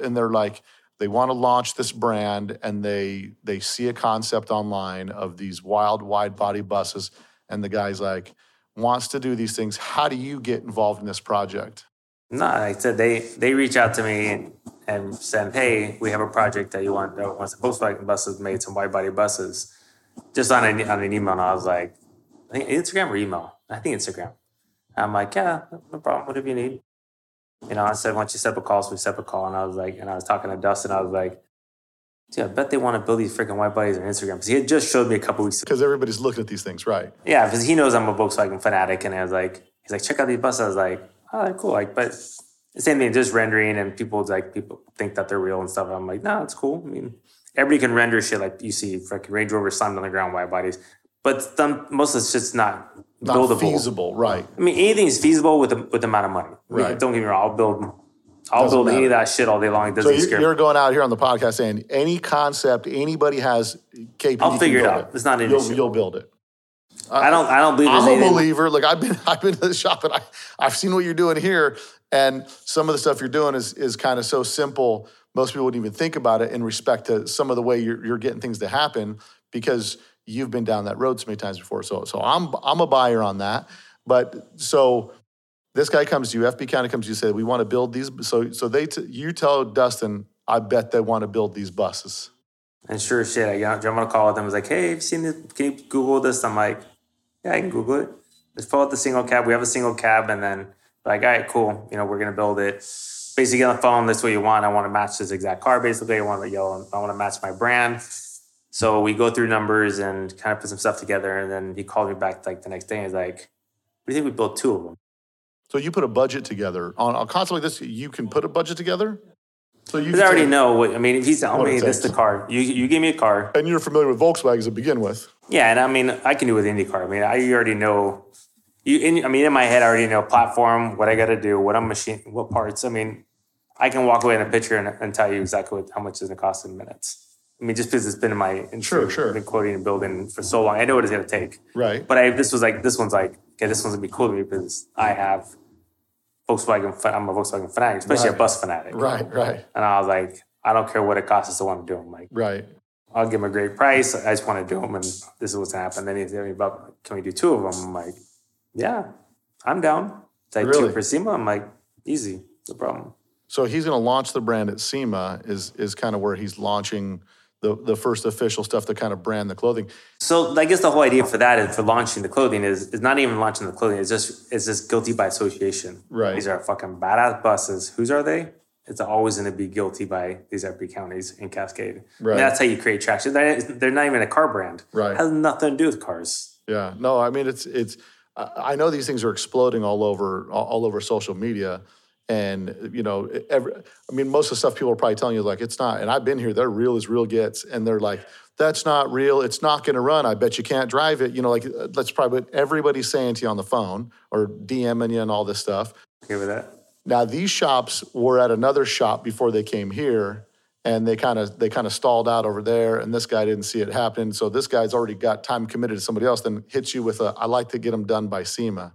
and they're like they want to launch this brand and they they see a concept online of these wild wide body buses and the guy's like wants to do these things how do you get involved in this project No, I said, they they reach out to me and, and said, "Hey, we have a project that you want that wants Volkswagen buses made, some wide body buses." Just on an on an email, and I was like, I think Instagram or email? I think Instagram. I'm like, yeah, no problem. Whatever you need. You know, I said, once you set up a call, so we set up a call, and I was like, and I was talking to Dustin, I was like, dude, I bet they want to build these freaking white bodies on Instagram because he had just showed me a couple weeks ago. because everybody's looking at these things right Yeah, because he knows I'm a Volkswagen fanatic, and I was like, he's like, check out these buses. I was like, oh, cool. Like, but the same thing, just rendering, and people like people think that they're real and stuff. I'm like, no, it's cool. I mean, everybody can render shit like you see, freaking Range Rover slammed on the ground wide bodies, but some most of it's just not, not buildable. feasible right I mean, anything is feasible with the, with the amount of money. I mean, Right. Don't get me wrong. I'll build. I'll Doesn't build any of that shit all day long. It doesn't you, scare you're me. going out here on the podcast saying any concept anybody has KP I'll figure it out. It's not an you'll, issue. you'll build it I don't. I don't believe I'm a anything. believer. Like I've been, [LAUGHS] I've been to the shop and I, I've seen what you're doing here, and some of the stuff you're doing is is kind of so simple. Most people wouldn't even think about it in respect to some of the way you're, you're getting things to happen because you've been down that road so many times before. So, so I'm I'm a buyer on that. But so this guy comes to you, FB County comes to you, say we want to build these. So so they t- you tell Dustin, I bet they want to build these buses. And sure as shit, I got- jump on a call them. I was like, hey, have you seen this? Can you Google this? I'm like, yeah, I can Google it. Let's pull out the single cab. We have a single cab. And then, like, all right, cool. You know, we're going to build it. Basically, on the phone, that's what you want. I want to match this exact car, basically. I want to yell, I want to match my brand. So we go through numbers and kind of put some stuff together. And then he called me back like the next day. He's like, what do you think we built two of them? So you put a budget together on a concept like this. You can put a budget together. So you already take- know what, I mean, if What it me this is the car, you, you give me a car. and you're familiar with Volkswagens to begin with. Yeah, and I mean, I can do with IndyCar. I mean, I already know. You, in, I mean, in my head, I already know platform, what I got to do, what I'm machine, what parts. I mean, I can walk away in a picture and, and tell you exactly what, how much it's going to cost in minutes. I mean, just because it's been in my Sure, sure. Been quoting and building for so long, I know what it's going to take. Right. But I, this was like, this one's like, okay, this one's gonna be cool to me because I have Volkswagen. I'm a Volkswagen fanatic, especially a bus fanatic. Right, right, And I was like, I don't care what it costs I to want to do them. Like, right. I'll give them a great price. I just want to do them, and this is what's happened. Then he's about, can we do two of them? I'm like, yeah, I'm down. It's like Really? two for SEMA. I'm like, easy, no problem. So he's to launch the brand at SEMA. Is is kind of where he's launching the the first official stuff to kind of brand the clothing. So I guess the whole idea for that is for launching the clothing is is not even launching the clothing. It's just it's just guilty by association. Right. These are fucking badass buses. Whose are they? It's always going to be guilty by these FB counties in Cascade. Right. And that's how you create traction. They're, they're not even a car brand. Right. It has nothing to do with cars. Yeah. No, I mean it's it's. I know these things are exploding all over all over social media, and you know, every, I mean, most of the stuff people are probably telling you is like it's not. And I've been here; they're real as real gets, and they're like, that's not real. It's not going to run. I bet you can't drive it. You know, like uh, that's probably what everybody's saying to you on the phone or DMing you and all this stuff. Okay with that? Now these shops were at another shop before they came here, and they kind of they kind of stalled out over there, and this guy didn't see it happen. So this guy's already got time committed to somebody else. Then hits you with a I like to get them done by SEMA.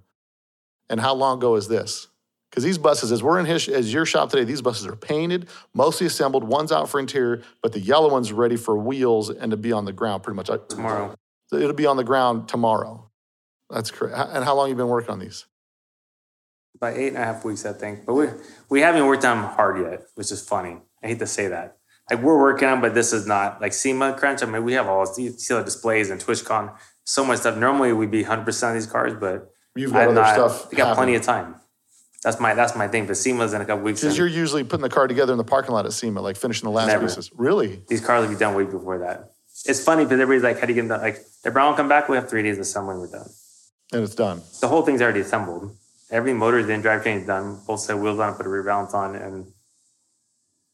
And how long ago is this? Because these buses, as we're in his, as your shop today, these buses are painted, mostly assembled. One's out for interior, but the yellow one's ready for wheels and to be on the ground pretty much. Tomorrow. It'll be on the ground tomorrow. That's correct. And how long you been working on these? About eight and a half weeks, I think. But we we haven't worked on them hard yet, which is funny. I hate to say that. Like we're working on, but this is not like SEMA Crunch. I mean, we have all these displays and TwitchCon, so much stuff. Normally we'd be 100 percent of these cars, but You've got other not, stuff. We got happening. plenty of time. That's my that's my thing. But SEMA's in a couple weeks. Because you're usually putting the car together in the parking lot at SEMA, like finishing the last Never. pieces. Really? These cars will be done way before that. It's funny because everybody's like, "How do you get them done?" Like, the Brown will come back, we have three days of assembly, we're done. And it's done. The whole thing's already assembled. Every motor is in, drivetrain is done, both set wheels on, put a rear balance on, and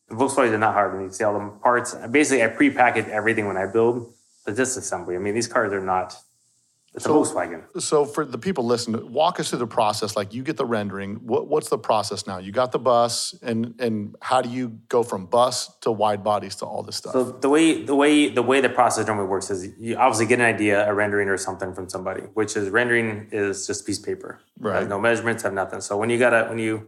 the Volkswagens are not hard. When you see all the parts, basically, I pre-package everything when I build the disassembly. I mean, these cars are not. It's a So- Volkswagen. So for the people listening, walk us through the process. Like you get the rendering. What, what's the process now? You got the bus, and and how do you go from bus to wide bodies to all this stuff? So the way the way the way the process normally works is you obviously get an idea, a rendering or something from somebody, which is rendering is just a piece of paper. Right. No measurements, have nothing. So when you gotta when you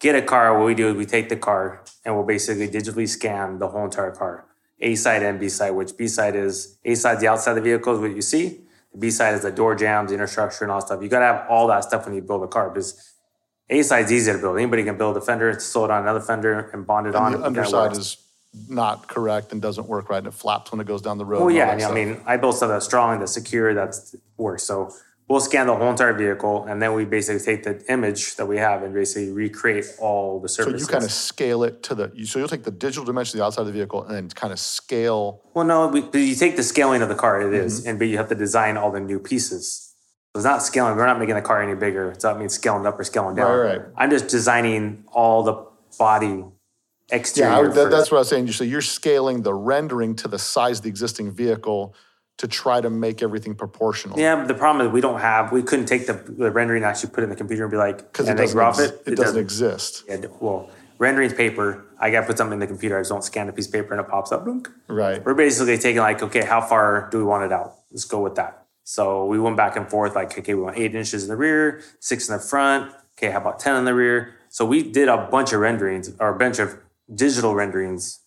get a car, what we do is we take the car and we'll basically digitally scan the whole entire car. A side and B side, which B side is A side the outside of the vehicle is what you see. The B side is the door jambs, the inner structure, and all that stuff. You gotta have all that stuff when you build a car because A side's easy to build. Anybody can build a fender, sew it on another fender, and bond it on. And It the underside is not correct and doesn't work right, and it flaps when it goes down the road. Well, yeah, I mean, I mean, I built stuff that's strong, that's secure, that's works. So we'll scan the whole entire vehicle, and then we basically take the image that we have and basically recreate all the surfaces. so you kind of scale it to the. So you'll take the digital dimension of the outside of the vehicle and then kind of scale. well, no, we, you take the scaling of the car, it is, Mm-hmm. and but you have to design all the new pieces. So it's not scaling. We're not making the car any bigger. It's not mean scaling up or scaling down. Right, right. I'm just designing all the body exterior. Yeah, I that, that's what I was saying. So you're scaling the rendering to the size of the existing vehicle to try to make everything proportional. Yeah, the problem is we don't have. We couldn't take the, the rendering and actually put it in the computer and be like, because and it doesn't, ex- it. it, doesn't exist. Yeah, well, rendering's paper. I got to put something in the computer. I just don't scan a piece of paper and it pops up. Right. We're basically taking like, okay, how far do we want it out? Let's go with that. So we went back and forth, like, okay, we want eight inches in the rear, six in the front. Okay, how about 10 in the rear? So we did a bunch of renderings or a bunch of digital renderings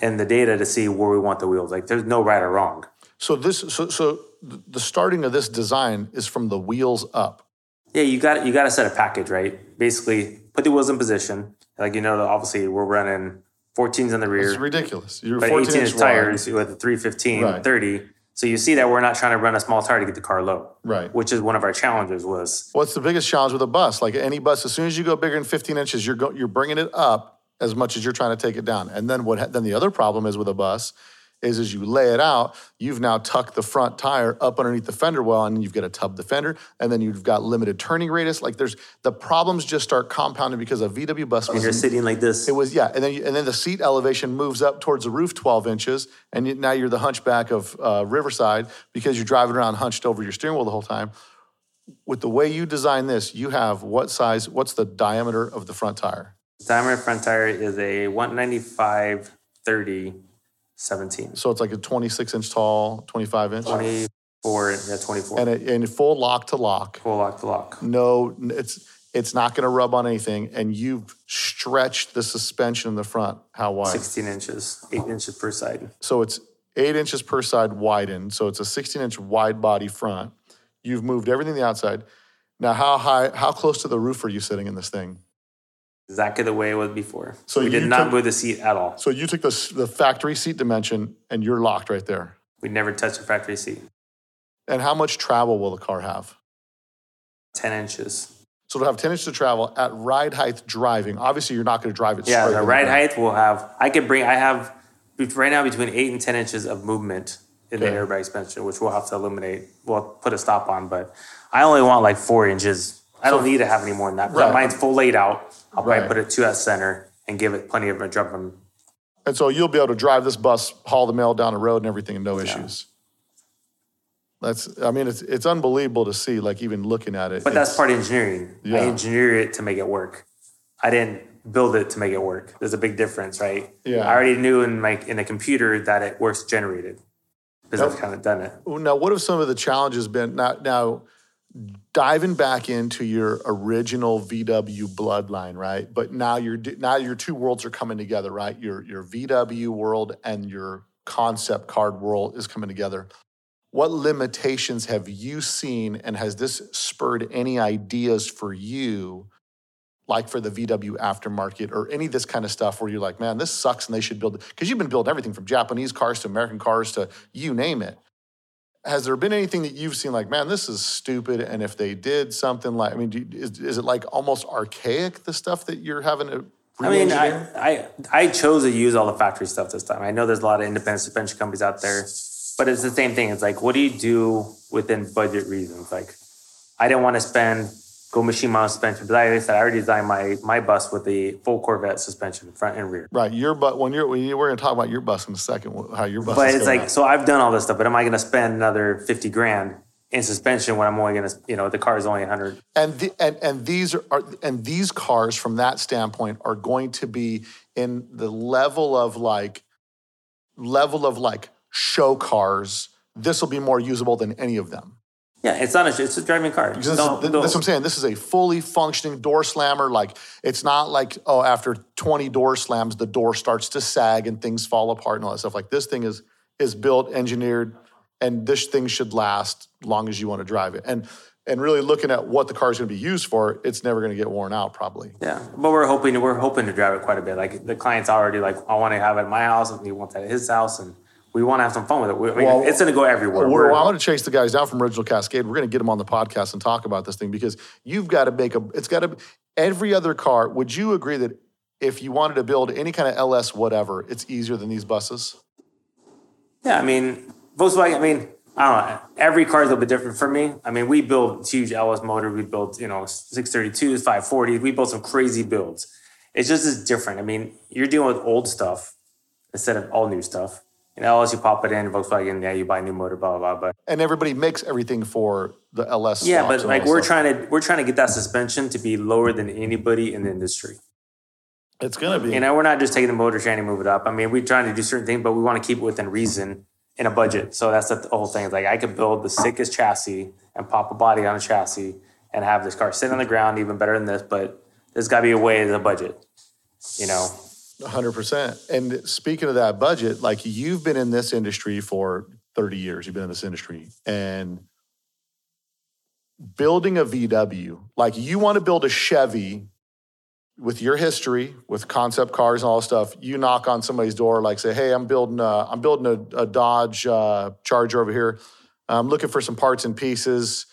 and the data to see where we want the wheels. Like, there's no right or wrong. So this, so so the starting of this design is from the wheels up. Yeah, you got you got to set a package, right? Basically, put the wheels in position. Like you know, obviously we're running 14s in the rear. It's ridiculous. You're but 14 inch inch tires wide. with a 315, Right. 30. So you see that we're not trying to run a small tire to get the car low. Right. Which is one of our challenges was What's the biggest challenge with a bus? Like any bus, as soon as you go bigger than 15 inches, you're go, you're bringing it up as much as you're trying to take it down. And then what? Then the other problem is with a bus is as you lay it out, you've now tucked the front tire up underneath the fender well, and you've got to tub the fender, and then you've got limited turning radius. Like there's the problems just start compounding because a VW bus and you're sitting like this. It was yeah, and then you, and then the seat elevation moves up towards the roof 12 inches, and you, now you're the hunchback of uh, Riverside because you're driving around hunched over your steering wheel the whole time. With the way you design this, you have what size? What's the diameter of the front tire? diameter front tire is a 195 30 17. So it's like a 26 inch tall, 25 inch, 24, yeah, 24. and a, and full lock to lock. Full lock to lock. No, it's it's not going to rub on anything, and you've stretched the suspension in the front. How wide? 16 inches, 8 inches per side. So it's eight inches per side widened. So it's a 16 inch wide body front. You've moved everything the outside. Now, how high, how close to the roof are you sitting in this thing? Exactly the way it was before. So we did not took- move the seat at all. So you took the, the factory seat dimension and you're locked right there. We never touched the factory seat. And how much travel will the car have? 10 inches. So it'll have 10 inches to travel at ride height driving. Obviously, you're not going to drive it Yeah, straight the ride ground. height will have, I could bring, I have right now between 8 and 10 inches of movement in Okay. the airbag suspension, which we'll have to eliminate. We'll put a stop on, but I only want like 4 inches. I don't need to have any more than that. Right. Mine's full laid out. I'll Right. probably put it two at center and give it plenty of a jump from And so you'll be able to drive this bus, haul the mail down the road and everything, and no issues. That's, I mean, it's, it's unbelievable to see, like even looking at it. But that's part of engineering. I Yeah. engineer it to make it work. I didn't build it to make it work. There's a big difference, right? Yeah. I already knew in my in a computer that it works generated because I've kind of done it. Now, what have some of the challenges been? Now, now diving back into your original VW bloodline, right? But now your now your two worlds are coming together, right? Your your VW world and your concept card world is coming together. What limitations have you seen, and has this spurred any ideas for you, like for the VW aftermarket or any of this kind of stuff, where you're like, man, this sucks, and they should build it because you've been building everything from Japanese cars to American cars to you name it has there been anything that you've seen like, man, this is stupid? And if they did something like, I mean, you, is, is it like almost archaic, the stuff that you're having to I mean, I, I, I chose to use all the factory stuff this time. I know there's a lot of independent suspension companies out there, but it's the same thing. It's like, what do you do within budget reasons? Like, I didn't want to spend go machine mount suspension. But like I said, I already designed my my bus with the full Corvette suspension, front and rear. Right. Your but when you're when you, we're going to talk about your bus in a second. How your bus. But it's like out. so I've done all this stuff, but am I going to spend another fifty grand? In suspension, when I'm only gonna, you know, the car is only 100. And the, and and these are, are and these cars, from that standpoint, are going to be in the level of like level of like show cars. This will be more usable than any of them. Yeah, it's not a it's a driving car. This, don't, this, don't. that's what I'm saying. This is a fully functioning door slammer. Like it's not like oh, after 20 door slams, the door starts to sag and things fall apart and all that stuff. Like this thing is is built, engineered, and this thing should last as long as you want to drive it. And and really looking at what the car is going to be used for, it's never going to get worn out, probably. Yeah, but we're hoping we're hoping to drive it quite a bit. Like the client's already like, I want to have it at my house, and he wants that at his house, and we want to have some fun with it. I mean, well, it's going to go everywhere. Well, I'm going to chase the guys down from Original Cascade. We're going to get them on the podcast and talk about this thing because you've got to make a. It's got to. Every other car. Would you agree that if you wanted to build any kind of LS whatever, it's easier than these buses? Yeah, I mean Volkswagen. I mean, I don't know. Every car is a little bit different for me. I mean, we build huge LS motor. We built you know 632s, 540s. We built some crazy builds. It's just as different. I mean, you're dealing with old stuff instead of all new stuff you know, as you pop it in Volkswagen, yeah, you buy a new motor, blah blah blah. But and everybody makes everything for the LS. Yeah, but like we're stuff. trying to we're trying to get that suspension to be lower than anybody in the industry. It's gonna be. You know, we're not just taking the motor trying to move it up. I mean, we're trying to do certain things, but we want to keep it within reason in a budget. So that's the whole thing. It's like I could build the sickest chassis and pop a body on a chassis and have this car sit on the ground even better than this, but there's got to be a way in the budget. You know, 100%. And speaking of that budget, like you've been in this industry for 30 years, you've been in this industry and building a VW, like you want to build a Chevy with your history with concept cars and all stuff, you knock on somebody's door, like say, "Hey, I'm building, a, I'm building a, a Dodge uh, Charger over here. I'm looking for some parts and pieces.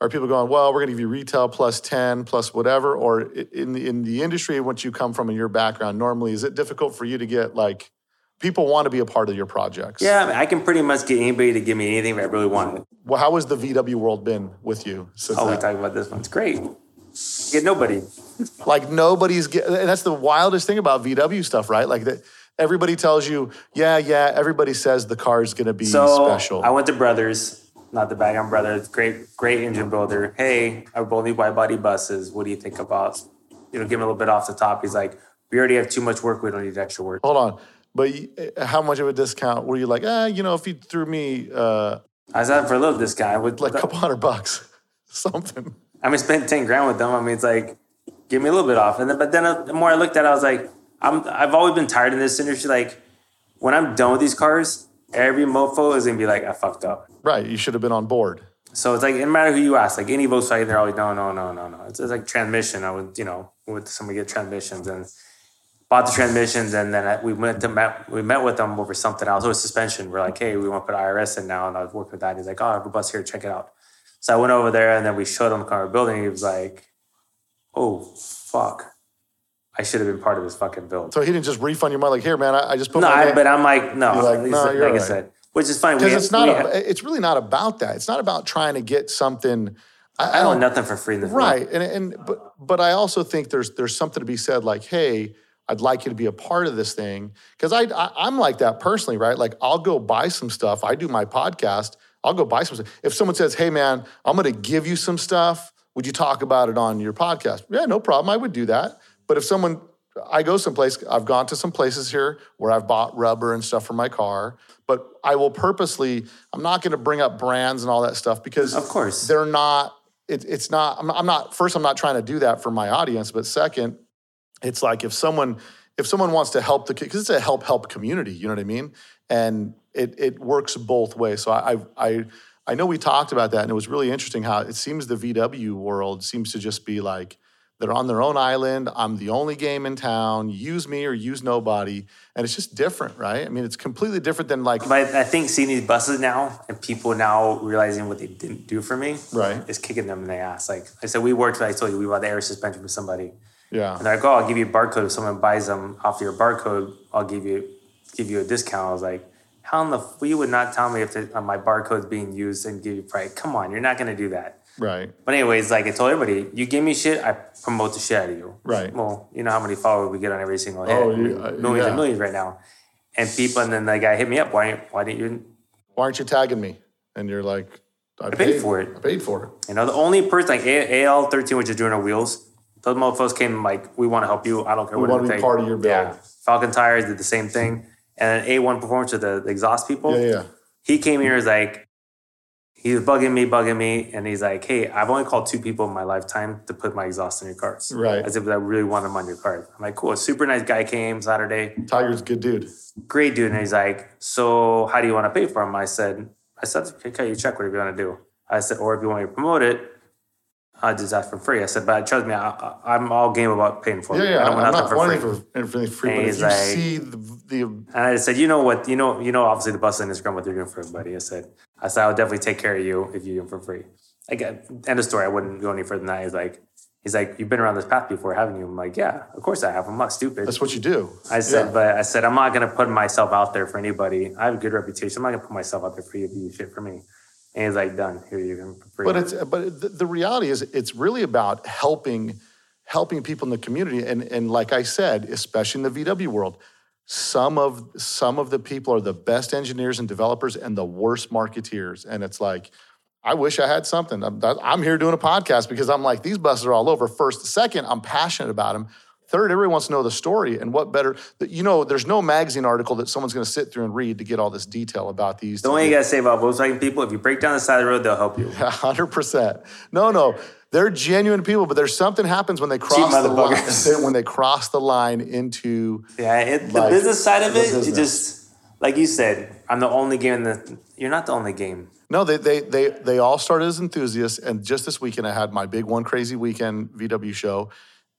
Are people going, well, we're going to give you retail plus 10 plus whatever? Or in the, in the industry, once you come from in your background, normally, is it difficult for you to get like, people want to be a part of your projects? Yeah, I, can pretty much get anybody to give me anything that I really want. Well, how has the VW world been with you? Since oh, we talking about this one. It's great. Get nobody. like nobody's get, and that's the wildest thing about VW stuff, right? Like that everybody tells you, yeah, yeah, everybody says the car is going to be so special. I went to Brothers not the bag on brother. Great, great engine builder. Hey, I both need wide body buses. What do you think about? You know, give him a little bit off the top. He's like, we already have too much work. We don't need extra work. Hold on, but how much of a discount were you like? Ah, you know, if you threw me, uh, I was out for a little discount with like a couple hundred bucks, [LAUGHS] something. I mean, spent ten grand with them. I mean, it's like, give me a little bit off. And then, but then uh, the more I looked at, it, I was like, I'm, I've always been tired in this industry. Like, when I'm done with these cars, every mofo is gonna be like, I fucked up. Right. You should have been on board. So it's like, no matter who you ask, like any Volkswagen, they're always, no, no, no, no, no. It's, it's like transmission. I would, you know, with somebody get transmissions and bought the transmissions. And then I, we went to met, we met with them over something else. It was suspension. We're like, hey, we want to put IRS in now. And I was working with that. He's like, oh, I have a bus here. Check it out. So I went over there and then we showed him the car building. He was like, oh, fuck. I should have been part of this fucking build. So he didn't just refund your money like, here, man, I, I just put no, I, but I'm like, no. You're like, no, you're like right. I said, which is fine because it's not. A, it's really not about that. It's not about trying to get something. I, I don't nothing for free in the right, and and but but I also think there's there's something to be said like, hey, I'd like you to be a part of this thing because I, I am like that personally, right? Like I'll go buy some stuff. I do my podcast. I'll go buy some stuff. If someone says, hey man, I'm going to give you some stuff, would you talk about it on your podcast? Yeah, no problem. I would do that But if someone, I go someplace, I've gone to some places here where I've bought rubber and stuff for my car, but I will purposely, I'm not going to bring up brands and all that stuff because Of course. they're not, it, it's not, I'm, I'm not, first, I'm not trying to do that for my audience, but second, it's like if someone, if someone wants to help the, because it's a help, help community, you know what I mean? And it, it works both ways. So I, I, I, I know we talked about that and it was really interesting how it seems the VW world seems to just be like, they're on their own island. I'm the only game in town. Use me or use nobody. And it's just different, right? I mean, it's completely different than like, But I think seeing these buses now and people now realizing what they didn't do for me Right. is kicking them in the ass. Like I said, we worked, I told you, we bought the air suspension for somebody. yeah. And they're like, oh, I'll give you a barcode. If someone buys them off your barcode, I'll give you give you a discount. I was like, how in the f- you would not tell me if the, uh, my barcode's being used and give you price? Come on, you're not gonna do that. Right. But anyways, like I told everybody, you give me shit, I promote the shit out of you. Right. Well, you know how many followers we get on every single hit? Oh, you- uh, millions yeah. and millions right now. And people, and then the guy hit me up. Why? Why didn't you? Why aren't you tagging me? And you're like, I, paid for it. I paid for it. You know, the only person like AL thirteen, which is doing our wheels, those motherfuckers came like, we want to help you. I don't care what you wanna it be take. part of your build. Yeah. Falken Tires did the same thing, and then A one Performance with the, the exhaust people. Yeah, yeah. He came here as like, he was bugging me, bugging me, and he's like, "Hey, I've only called two people in my lifetime to put my exhaust in your cars, Right. As if I really want them on your car." I'm like, "Cool." A super nice guy came Saturday, Tiger's good dude. great dude, and he's like, "So how do you want to pay for them?" I said, "I said, okay, you check whatever you want to do." I said, "Or if you want me to promote it, I just ask for free." I said, "But trust me, I, I'm all game about paying for it. yeah. I don't I'm want not nothing for wanting free." for anything free, And but if he's you like- see the, the And I said, you know what, you know, you know, obviously the bus on Instagram what they're doing for everybody. I said, I said, I'll definitely take care of you if you do it for free. Like, uh, end of story. I wouldn't go any further than that. He's like, he's like, you've been around this path before, haven't you? I'm like, yeah, of course I have. I'm not stupid. that's what you do. I said, Yeah. but I said, I'm not gonna put myself out there for anybody. I have a good reputation. I'm not gonna put myself out there for you to do shit for me. And he's like, done. Here you go for free. But it's but the, the reality is it's really about helping helping people in the community and and like I said, especially in the VW world, some of some of the people are the best engineers and developers and the worst marketeers and it's like I wish I had something. I'm, I'm here doing a podcast because I'm like these buses are all over. First, second, I'm passionate about them. Third, everyone wants to know the story and what better. that- You know, there's no magazine article that someone's going to sit through and read to get all this detail about these. the only thing you gotta say about Volkswagen people, if you break down the side of the road, they'll help you. [LAUGHS] hundred percent. No, no, they're genuine people, but there's something happens when they cross the line. [LAUGHS] When they cross the line into Yeah, it, the Like, business side of it, you just like you said, I'm the only game in the. You're not the only game. no, they they they they all started as enthusiasts, and just this weekend I had my big one crazy weekend VW show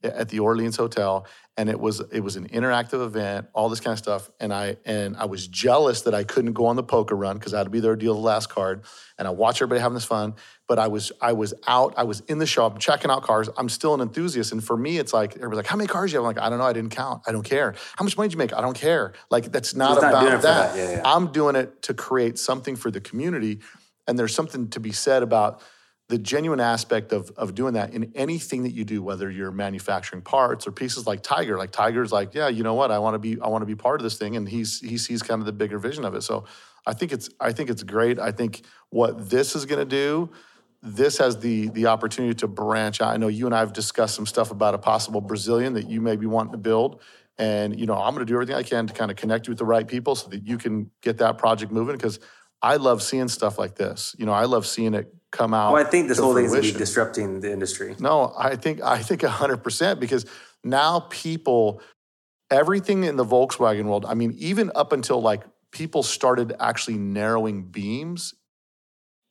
at the Orleans Hotel, and it was it was an interactive event, all this kind of stuff, and I and I was jealous that I couldn't go on the poker run because I had to be there to deal the last card, and I watched everybody having this fun, but I was I was out, I was in the shop checking out cars. I'm still an enthusiast, and for me, it's like everybody's like, "How many cars do you have?" I'm like, "I don't know, I didn't count, I don't care." How much money did you make? I don't care. Like that's not He's about that. that. Yeah, yeah. I'm doing it to create something for the community. And there's something to be said about the genuine aspect of, of doing that in anything that you do, whether you're manufacturing parts or pieces like Tiger. Like Tiger's like, yeah, you know what? I want to be I want to be part of this thing. And he's he sees kind of the bigger vision of it. So I think it's I think it's great. I think what this is gonna do, this has the the opportunity to branch out. I know you and I have discussed some stuff about a possible Brasilia that you may be wanting to build. And you know, I'm going to do everything I can to kind of connect you with the right people so that you can get that project moving. Because I love seeing stuff like this. You know, I love seeing it come out. Well, I think this whole thing is gonna be disrupting the industry. No, I think I think hundred percent because now people, everything in the Volkswagen world. I mean, even up until like people started actually narrowing beams.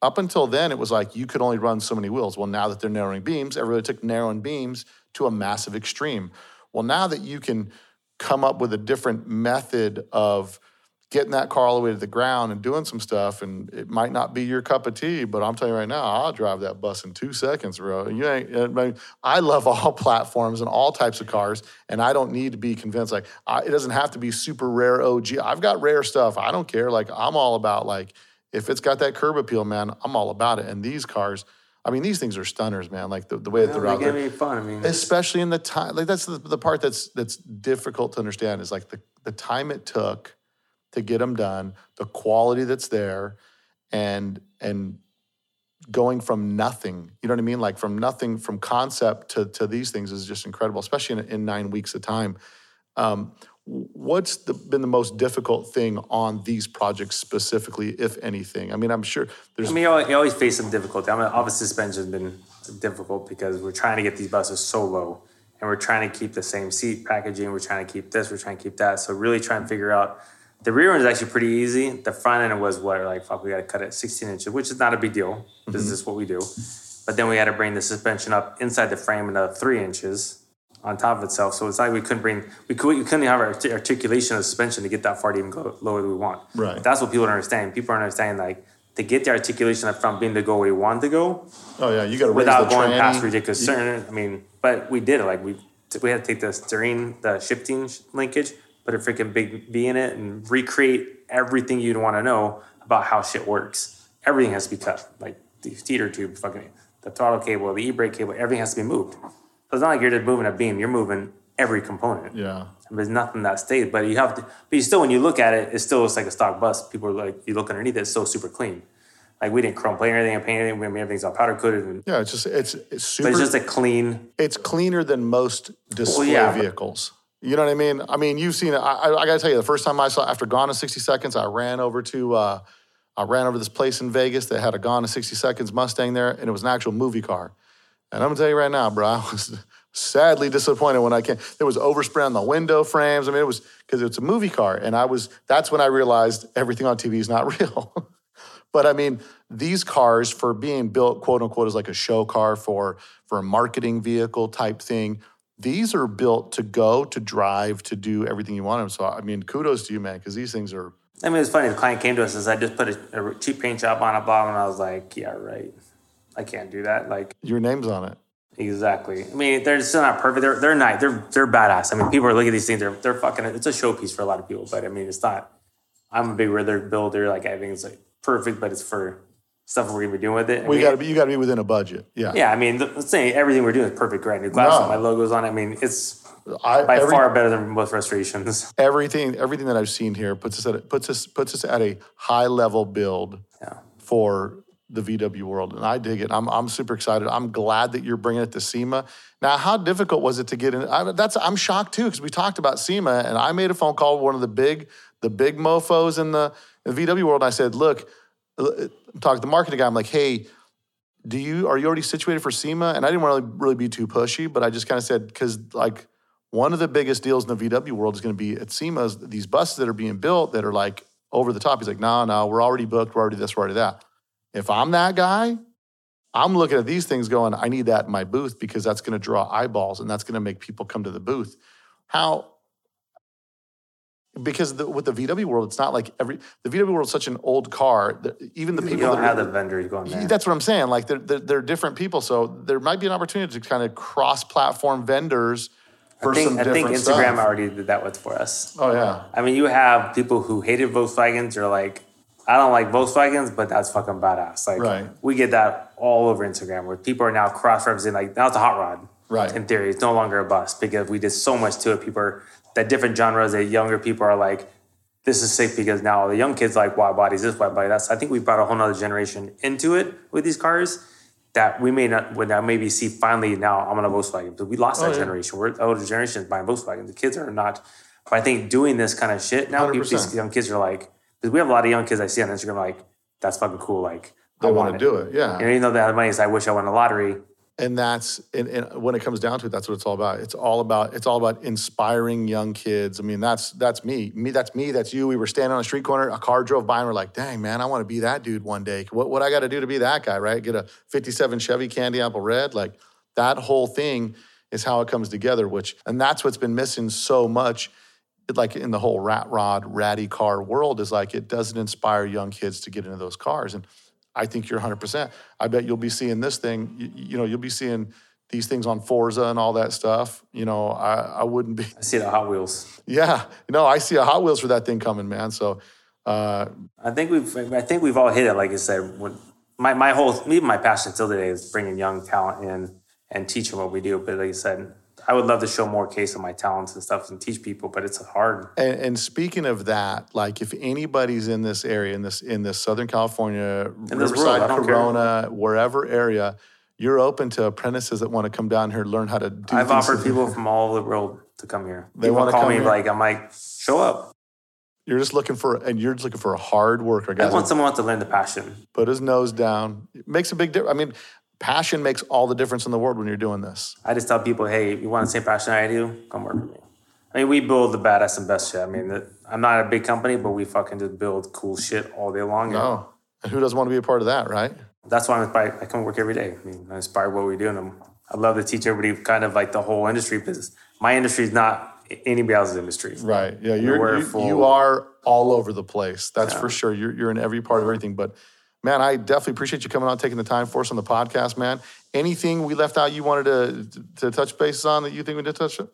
Up until then, it was like you could only run so many wheels. Well, now that they're narrowing beams, everybody took narrowing beams to a massive extreme. Well, now that you can come up with a different method of getting that car all the way to the ground and doing some stuff, and it might not be your cup of tea, but I'm telling you right now, I'll drive that bus in two seconds, bro. You ain't. Uh, I, mean, I love [LAUGHS] all platforms and all types of cars, and I don't need to be convinced. Like, I, it doesn't have to be super rare OG. I've got rare stuff. I don't care. Like, I'm all about like if it's got that curb appeal, man. I'm all about it. And these cars, I mean, these things are stunners, man. Like the, the way that they're out there fun. I mean, especially in the time like that's the, the part that's that's difficult to understand is like the, the time it took to get them done the quality that's there and and going from nothing, you know what I mean? Like from nothing, from concept to, to these things is just incredible, especially in, in nine weeks of time. Um, what's the, been the most difficult thing on these projects specifically, if anything? I mean, I'm sure there's. I mean, you always, you always face some difficulty. I mean, obviously, suspension has been difficult because we're trying to get these buses so low and we're trying to keep the same seat packaging. We're trying to keep this, we're trying to keep that. So, really trying to figure out the rear end is actually pretty easy. The front end was what, like, fuck, we got to cut it 16 inches, which is not a big deal. This is mm-hmm. what we do. But then we had to bring the suspension up inside the frame another three inches on top of itself. So it's like we couldn't bring, we, could, we couldn't have our articulation of suspension to get that far to even go lower than we want. Right. That's what people don't understand. People are understanding, like, to get the articulation up front being to go where we want to go Oh yeah, you got to without the going tranny. past ridiculous certain. I mean, but we did it. Like we we had to take the steering, the shifting sh- linkage, put a freaking big V in it, and recreate everything you'd want to know about how shit works. Everything has to be cut, like the theater tube, fucking the throttle cable, the e brake cable. Everything has to be moved. So it's not like you're just moving a beam. You're moving every component. Yeah. There's nothing that stays, but you have to. But you still, when you look at it, it still looks like a stock bus. People are like, you look underneath it, it's still super clean. Like we didn't chrome plate or anything and paint anything. I mean, everything's all powder coated, and, Yeah, it's just it's it's but super. it's just a clean. it's cleaner than most display yeah, but- vehicles. You know what I mean? I mean, you've seen it. I, I, I got to tell you, the first time I saw after Gone in 60 Seconds, I ran over to uh, I ran over this place in Vegas that had a Gone in 60 Seconds Mustang there, and it was an actual movie car. And I'm gonna tell you right now, bro, [LAUGHS] I was sadly disappointed when I came. There was overspray on the window frames. I mean, it was because it's a movie car, and I was. That's when I realized everything on TV is not [LAUGHS] real. But I mean, these cars for being built, quote unquote, as like a show car for for a marketing vehicle type thing. These are built to go, to drive, to do everything you want them. So I mean, kudos to you, man, because these things are. I mean, it's funny. The client came to us and said, "I just put a, a cheap paint job on a bottom," and I was like, "Yeah, right. I can't do that." Like, Your name's on it. exactly. I mean, they're still not perfect. They're they're nice. They're they're badass. I mean, people are looking at these things. They're they're fucking. It's a showpiece for a lot of people, but I mean, it's not. I'm a big river builder. Like, I think it's like perfect, but it's for stuff we're gonna be doing with it. I We mean, got to be. You got to be within a budget. Yeah. Yeah, I mean, the- let's say everything we're doing is perfect. Right, new glass, No. my logos on. it. I mean, it's I, by every- far better than most restorations. [LAUGHS] everything everything that I've seen here puts us at puts us puts us at a high level build Yeah. for the VW world, and I dig it. I'm I'm super excited. I'm glad that you're bringing it to SEMA. Now, how difficult was it to get in? I, that's I'm shocked too because we talked about SEMA, and I made a phone call with one of the big the big mofo's in the, in the VW world. And I said, look, uh, uh, to the marketing guy. I'm like, hey. Do you are you already situated for SEMA? And I didn't want to really be too pushy, but I just kind of said because like one of the biggest deals in the VW world is going to be at SEMA's these buses that are being built that are like over the top. He's like, no, no, we're already booked. We're already this, we're already that. If I'm that guy, I'm looking at these things going, I need that in my booth because that's going to draw eyeballs and that's going to make people come to the booth. How? Because the, with the VW world, it's not like every the VW world is such an old car. That even the You people don't that have the vendors going there. that's what I'm saying. Like they're, they're, they're different people, so there might be an opportunity to kind of cross-platform vendors for I think, some I think Instagram stuff. already did that with for us. Oh yeah, I mean, you have people who hated Volkswagens. You're like, I don't like Volkswagens, but that's fucking badass. Like, Right. we get that all over Instagram where people are now cross-referencing. Like, now it's a hot rod. Right. In theory, it's no longer a bus because we did so much to it. People are that different genres. That younger people are like, this is sick because now the young kids like wide bodies, this wide body. That's I think we brought a whole nother generation into it with these cars that we may not would now maybe see finally now I'm on a Volkswagen. But we lost oh, that Oh, yeah. generation. We're the older generation is buying Volkswagen. The kids are not. But I think doing this kind of shit now, people, these young kids are like, because we have a lot of young kids I see on Instagram like, that's fucking cool. Like they I want want to do it. Yeah, And even though they have money, is I wish I won the lottery. And that's and, and when it comes down to it, that's what it's all about. It's all about it's all about inspiring young kids. I mean, that's that's me. Me, that's me. That's you. We were standing on a street corner. A car drove by, and we're like, "Dang, man, I want to be that dude one day. What what I got to do to be that guy? Right? Get a '57 Chevy Candy Apple Red. Like that whole thing is how it comes together. Which and that's what's been missing so much. Like in the whole rat rod ratty car world is like it doesn't inspire young kids to get into those cars and. I think you're 100%. I bet you'll be seeing this thing, you, you know, you'll be seeing these things on Forza and all that stuff. You know, I, I wouldn't be, I see the Hot Wheels. yeah, no, I see a Hot Wheels for that thing coming, man. So, uh, I think we've I think we've all hit it. Like I said, when my my whole even my passion still today is bringing young talent in and teaching what we do. But like I said, I would love to show more case of my talents and stuff and teach people, but it's hard. And, and speaking of that, like if anybody's in this area, in this in this Southern California, In this Riverside, world, I don't care. Corona, wherever area, you're open to apprentices that want to come down here learn how to do. I've offered people from all over the world to come here. They people wanna call come me here? like I'm like, show up. You're just looking for, and you're just looking for a hard worker, I guys. want someone to learn the passion. put his nose down. It makes a big difference. I mean, passion makes all the difference in the world when you're doing this. I just tell people, hey, if you want the same passion I do, come work with me. I mean, we build the baddest and best shit. I mean, I'm not a big company, but we fucking just build cool shit all day long. Oh, and who doesn't want to be a part of that, right? That's why I'm inspired. I come work every day. I mean, I'm inspired by what we do. And I'm, I love to teach everybody kind of like the whole industry because my industry is not anybody else's industry. Right. Yeah. You're, you, you are all over the place. That's for sure. You're, you're in every part of everything. But man, I definitely appreciate you coming on, taking the time for us on the podcast, man. Anything we left out you wanted to, to touch bases on that you think we did touch it?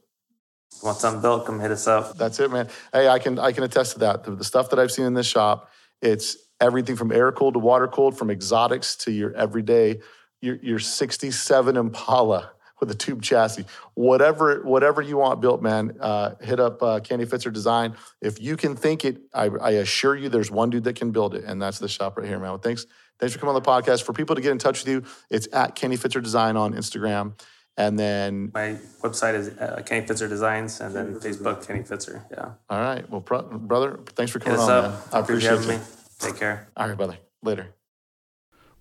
Want something built? Come hit us up. That's it, man. Hey, I can I can attest to that. The, the stuff that I've seen in this shop, it's everything from air cooled to water cooled, from exotics to your everyday, your your '67 Impala with a tube chassis, whatever whatever you want built, man. Uh, hit up uh, Kenny Fitzer Design. If you can think it, I, I assure you, there's one dude that can build it, and that's the shop right here, man. Well, thanks thanks for coming on the podcast. For people to get in touch with you, it's at Kenny Fitzer Design on Instagram. And then, My website is uh, Kenny Fitzer Designs, and then Facebook Kenny Fitzer. Yeah, all right, well, bro- brother, thanks for coming on. I appreciate you. me. Take care. All right, brother. Later.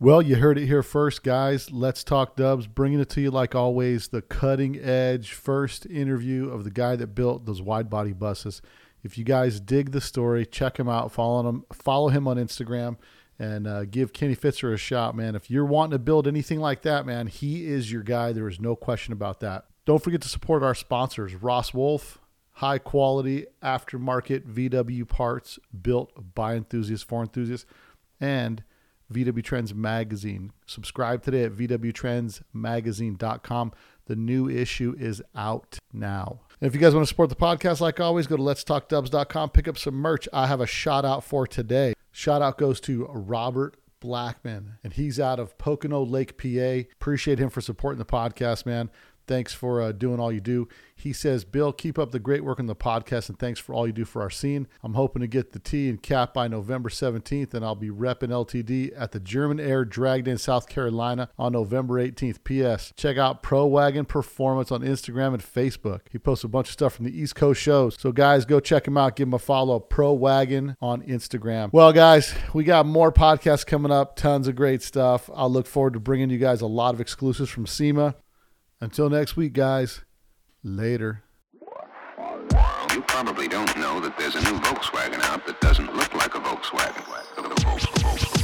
Well, you heard it here first, guys. Let's talk dubs, bringing it to you like always, the cutting edge first interview of the guy that built those wide body buses. If you guys dig the story, check him out, follow him, follow him on Instagram, and uh, give Kenny Fitzer a shot, man. If you're wanting to build anything like that, man, he is your guy. There is no question about that. Don't forget to support our sponsors, Ross Wolf, high quality aftermarket VW parts built by enthusiasts for enthusiasts, and VW Trends Magazine. Subscribe today at VWTrendsMagazine.com. The new issue is out now. And if you guys want to support the podcast, like always, go to letstalkdubs.com, pick up some merch. I have a shout out for today. Shout out goes to Robert Blackman, and he's out of Pocono Lake, PA. Appreciate him for supporting the podcast, man. Thanks for uh, doing all you do. He says, Bill, keep up the great work on the podcast and thanks for all you do for our scene. I'm hoping to get the T and cap by November 17th, and I'll be repping LTD at the German Air Drag in South Carolina on November 18th. P.S. Check out Pro Wagon Performance on Instagram and Facebook. He posts a bunch of stuff from the East Coast shows. So, guys, go check him out. Give him a follow. Pro Wagon on Instagram. Well, guys, we got more podcasts coming up. Tons of great stuff. I'll look forward to bringing you guys a lot of exclusives from SEMA. Until next week, guys, later. You probably don't know that there's a new Volkswagen out that doesn't look like a Volkswagen.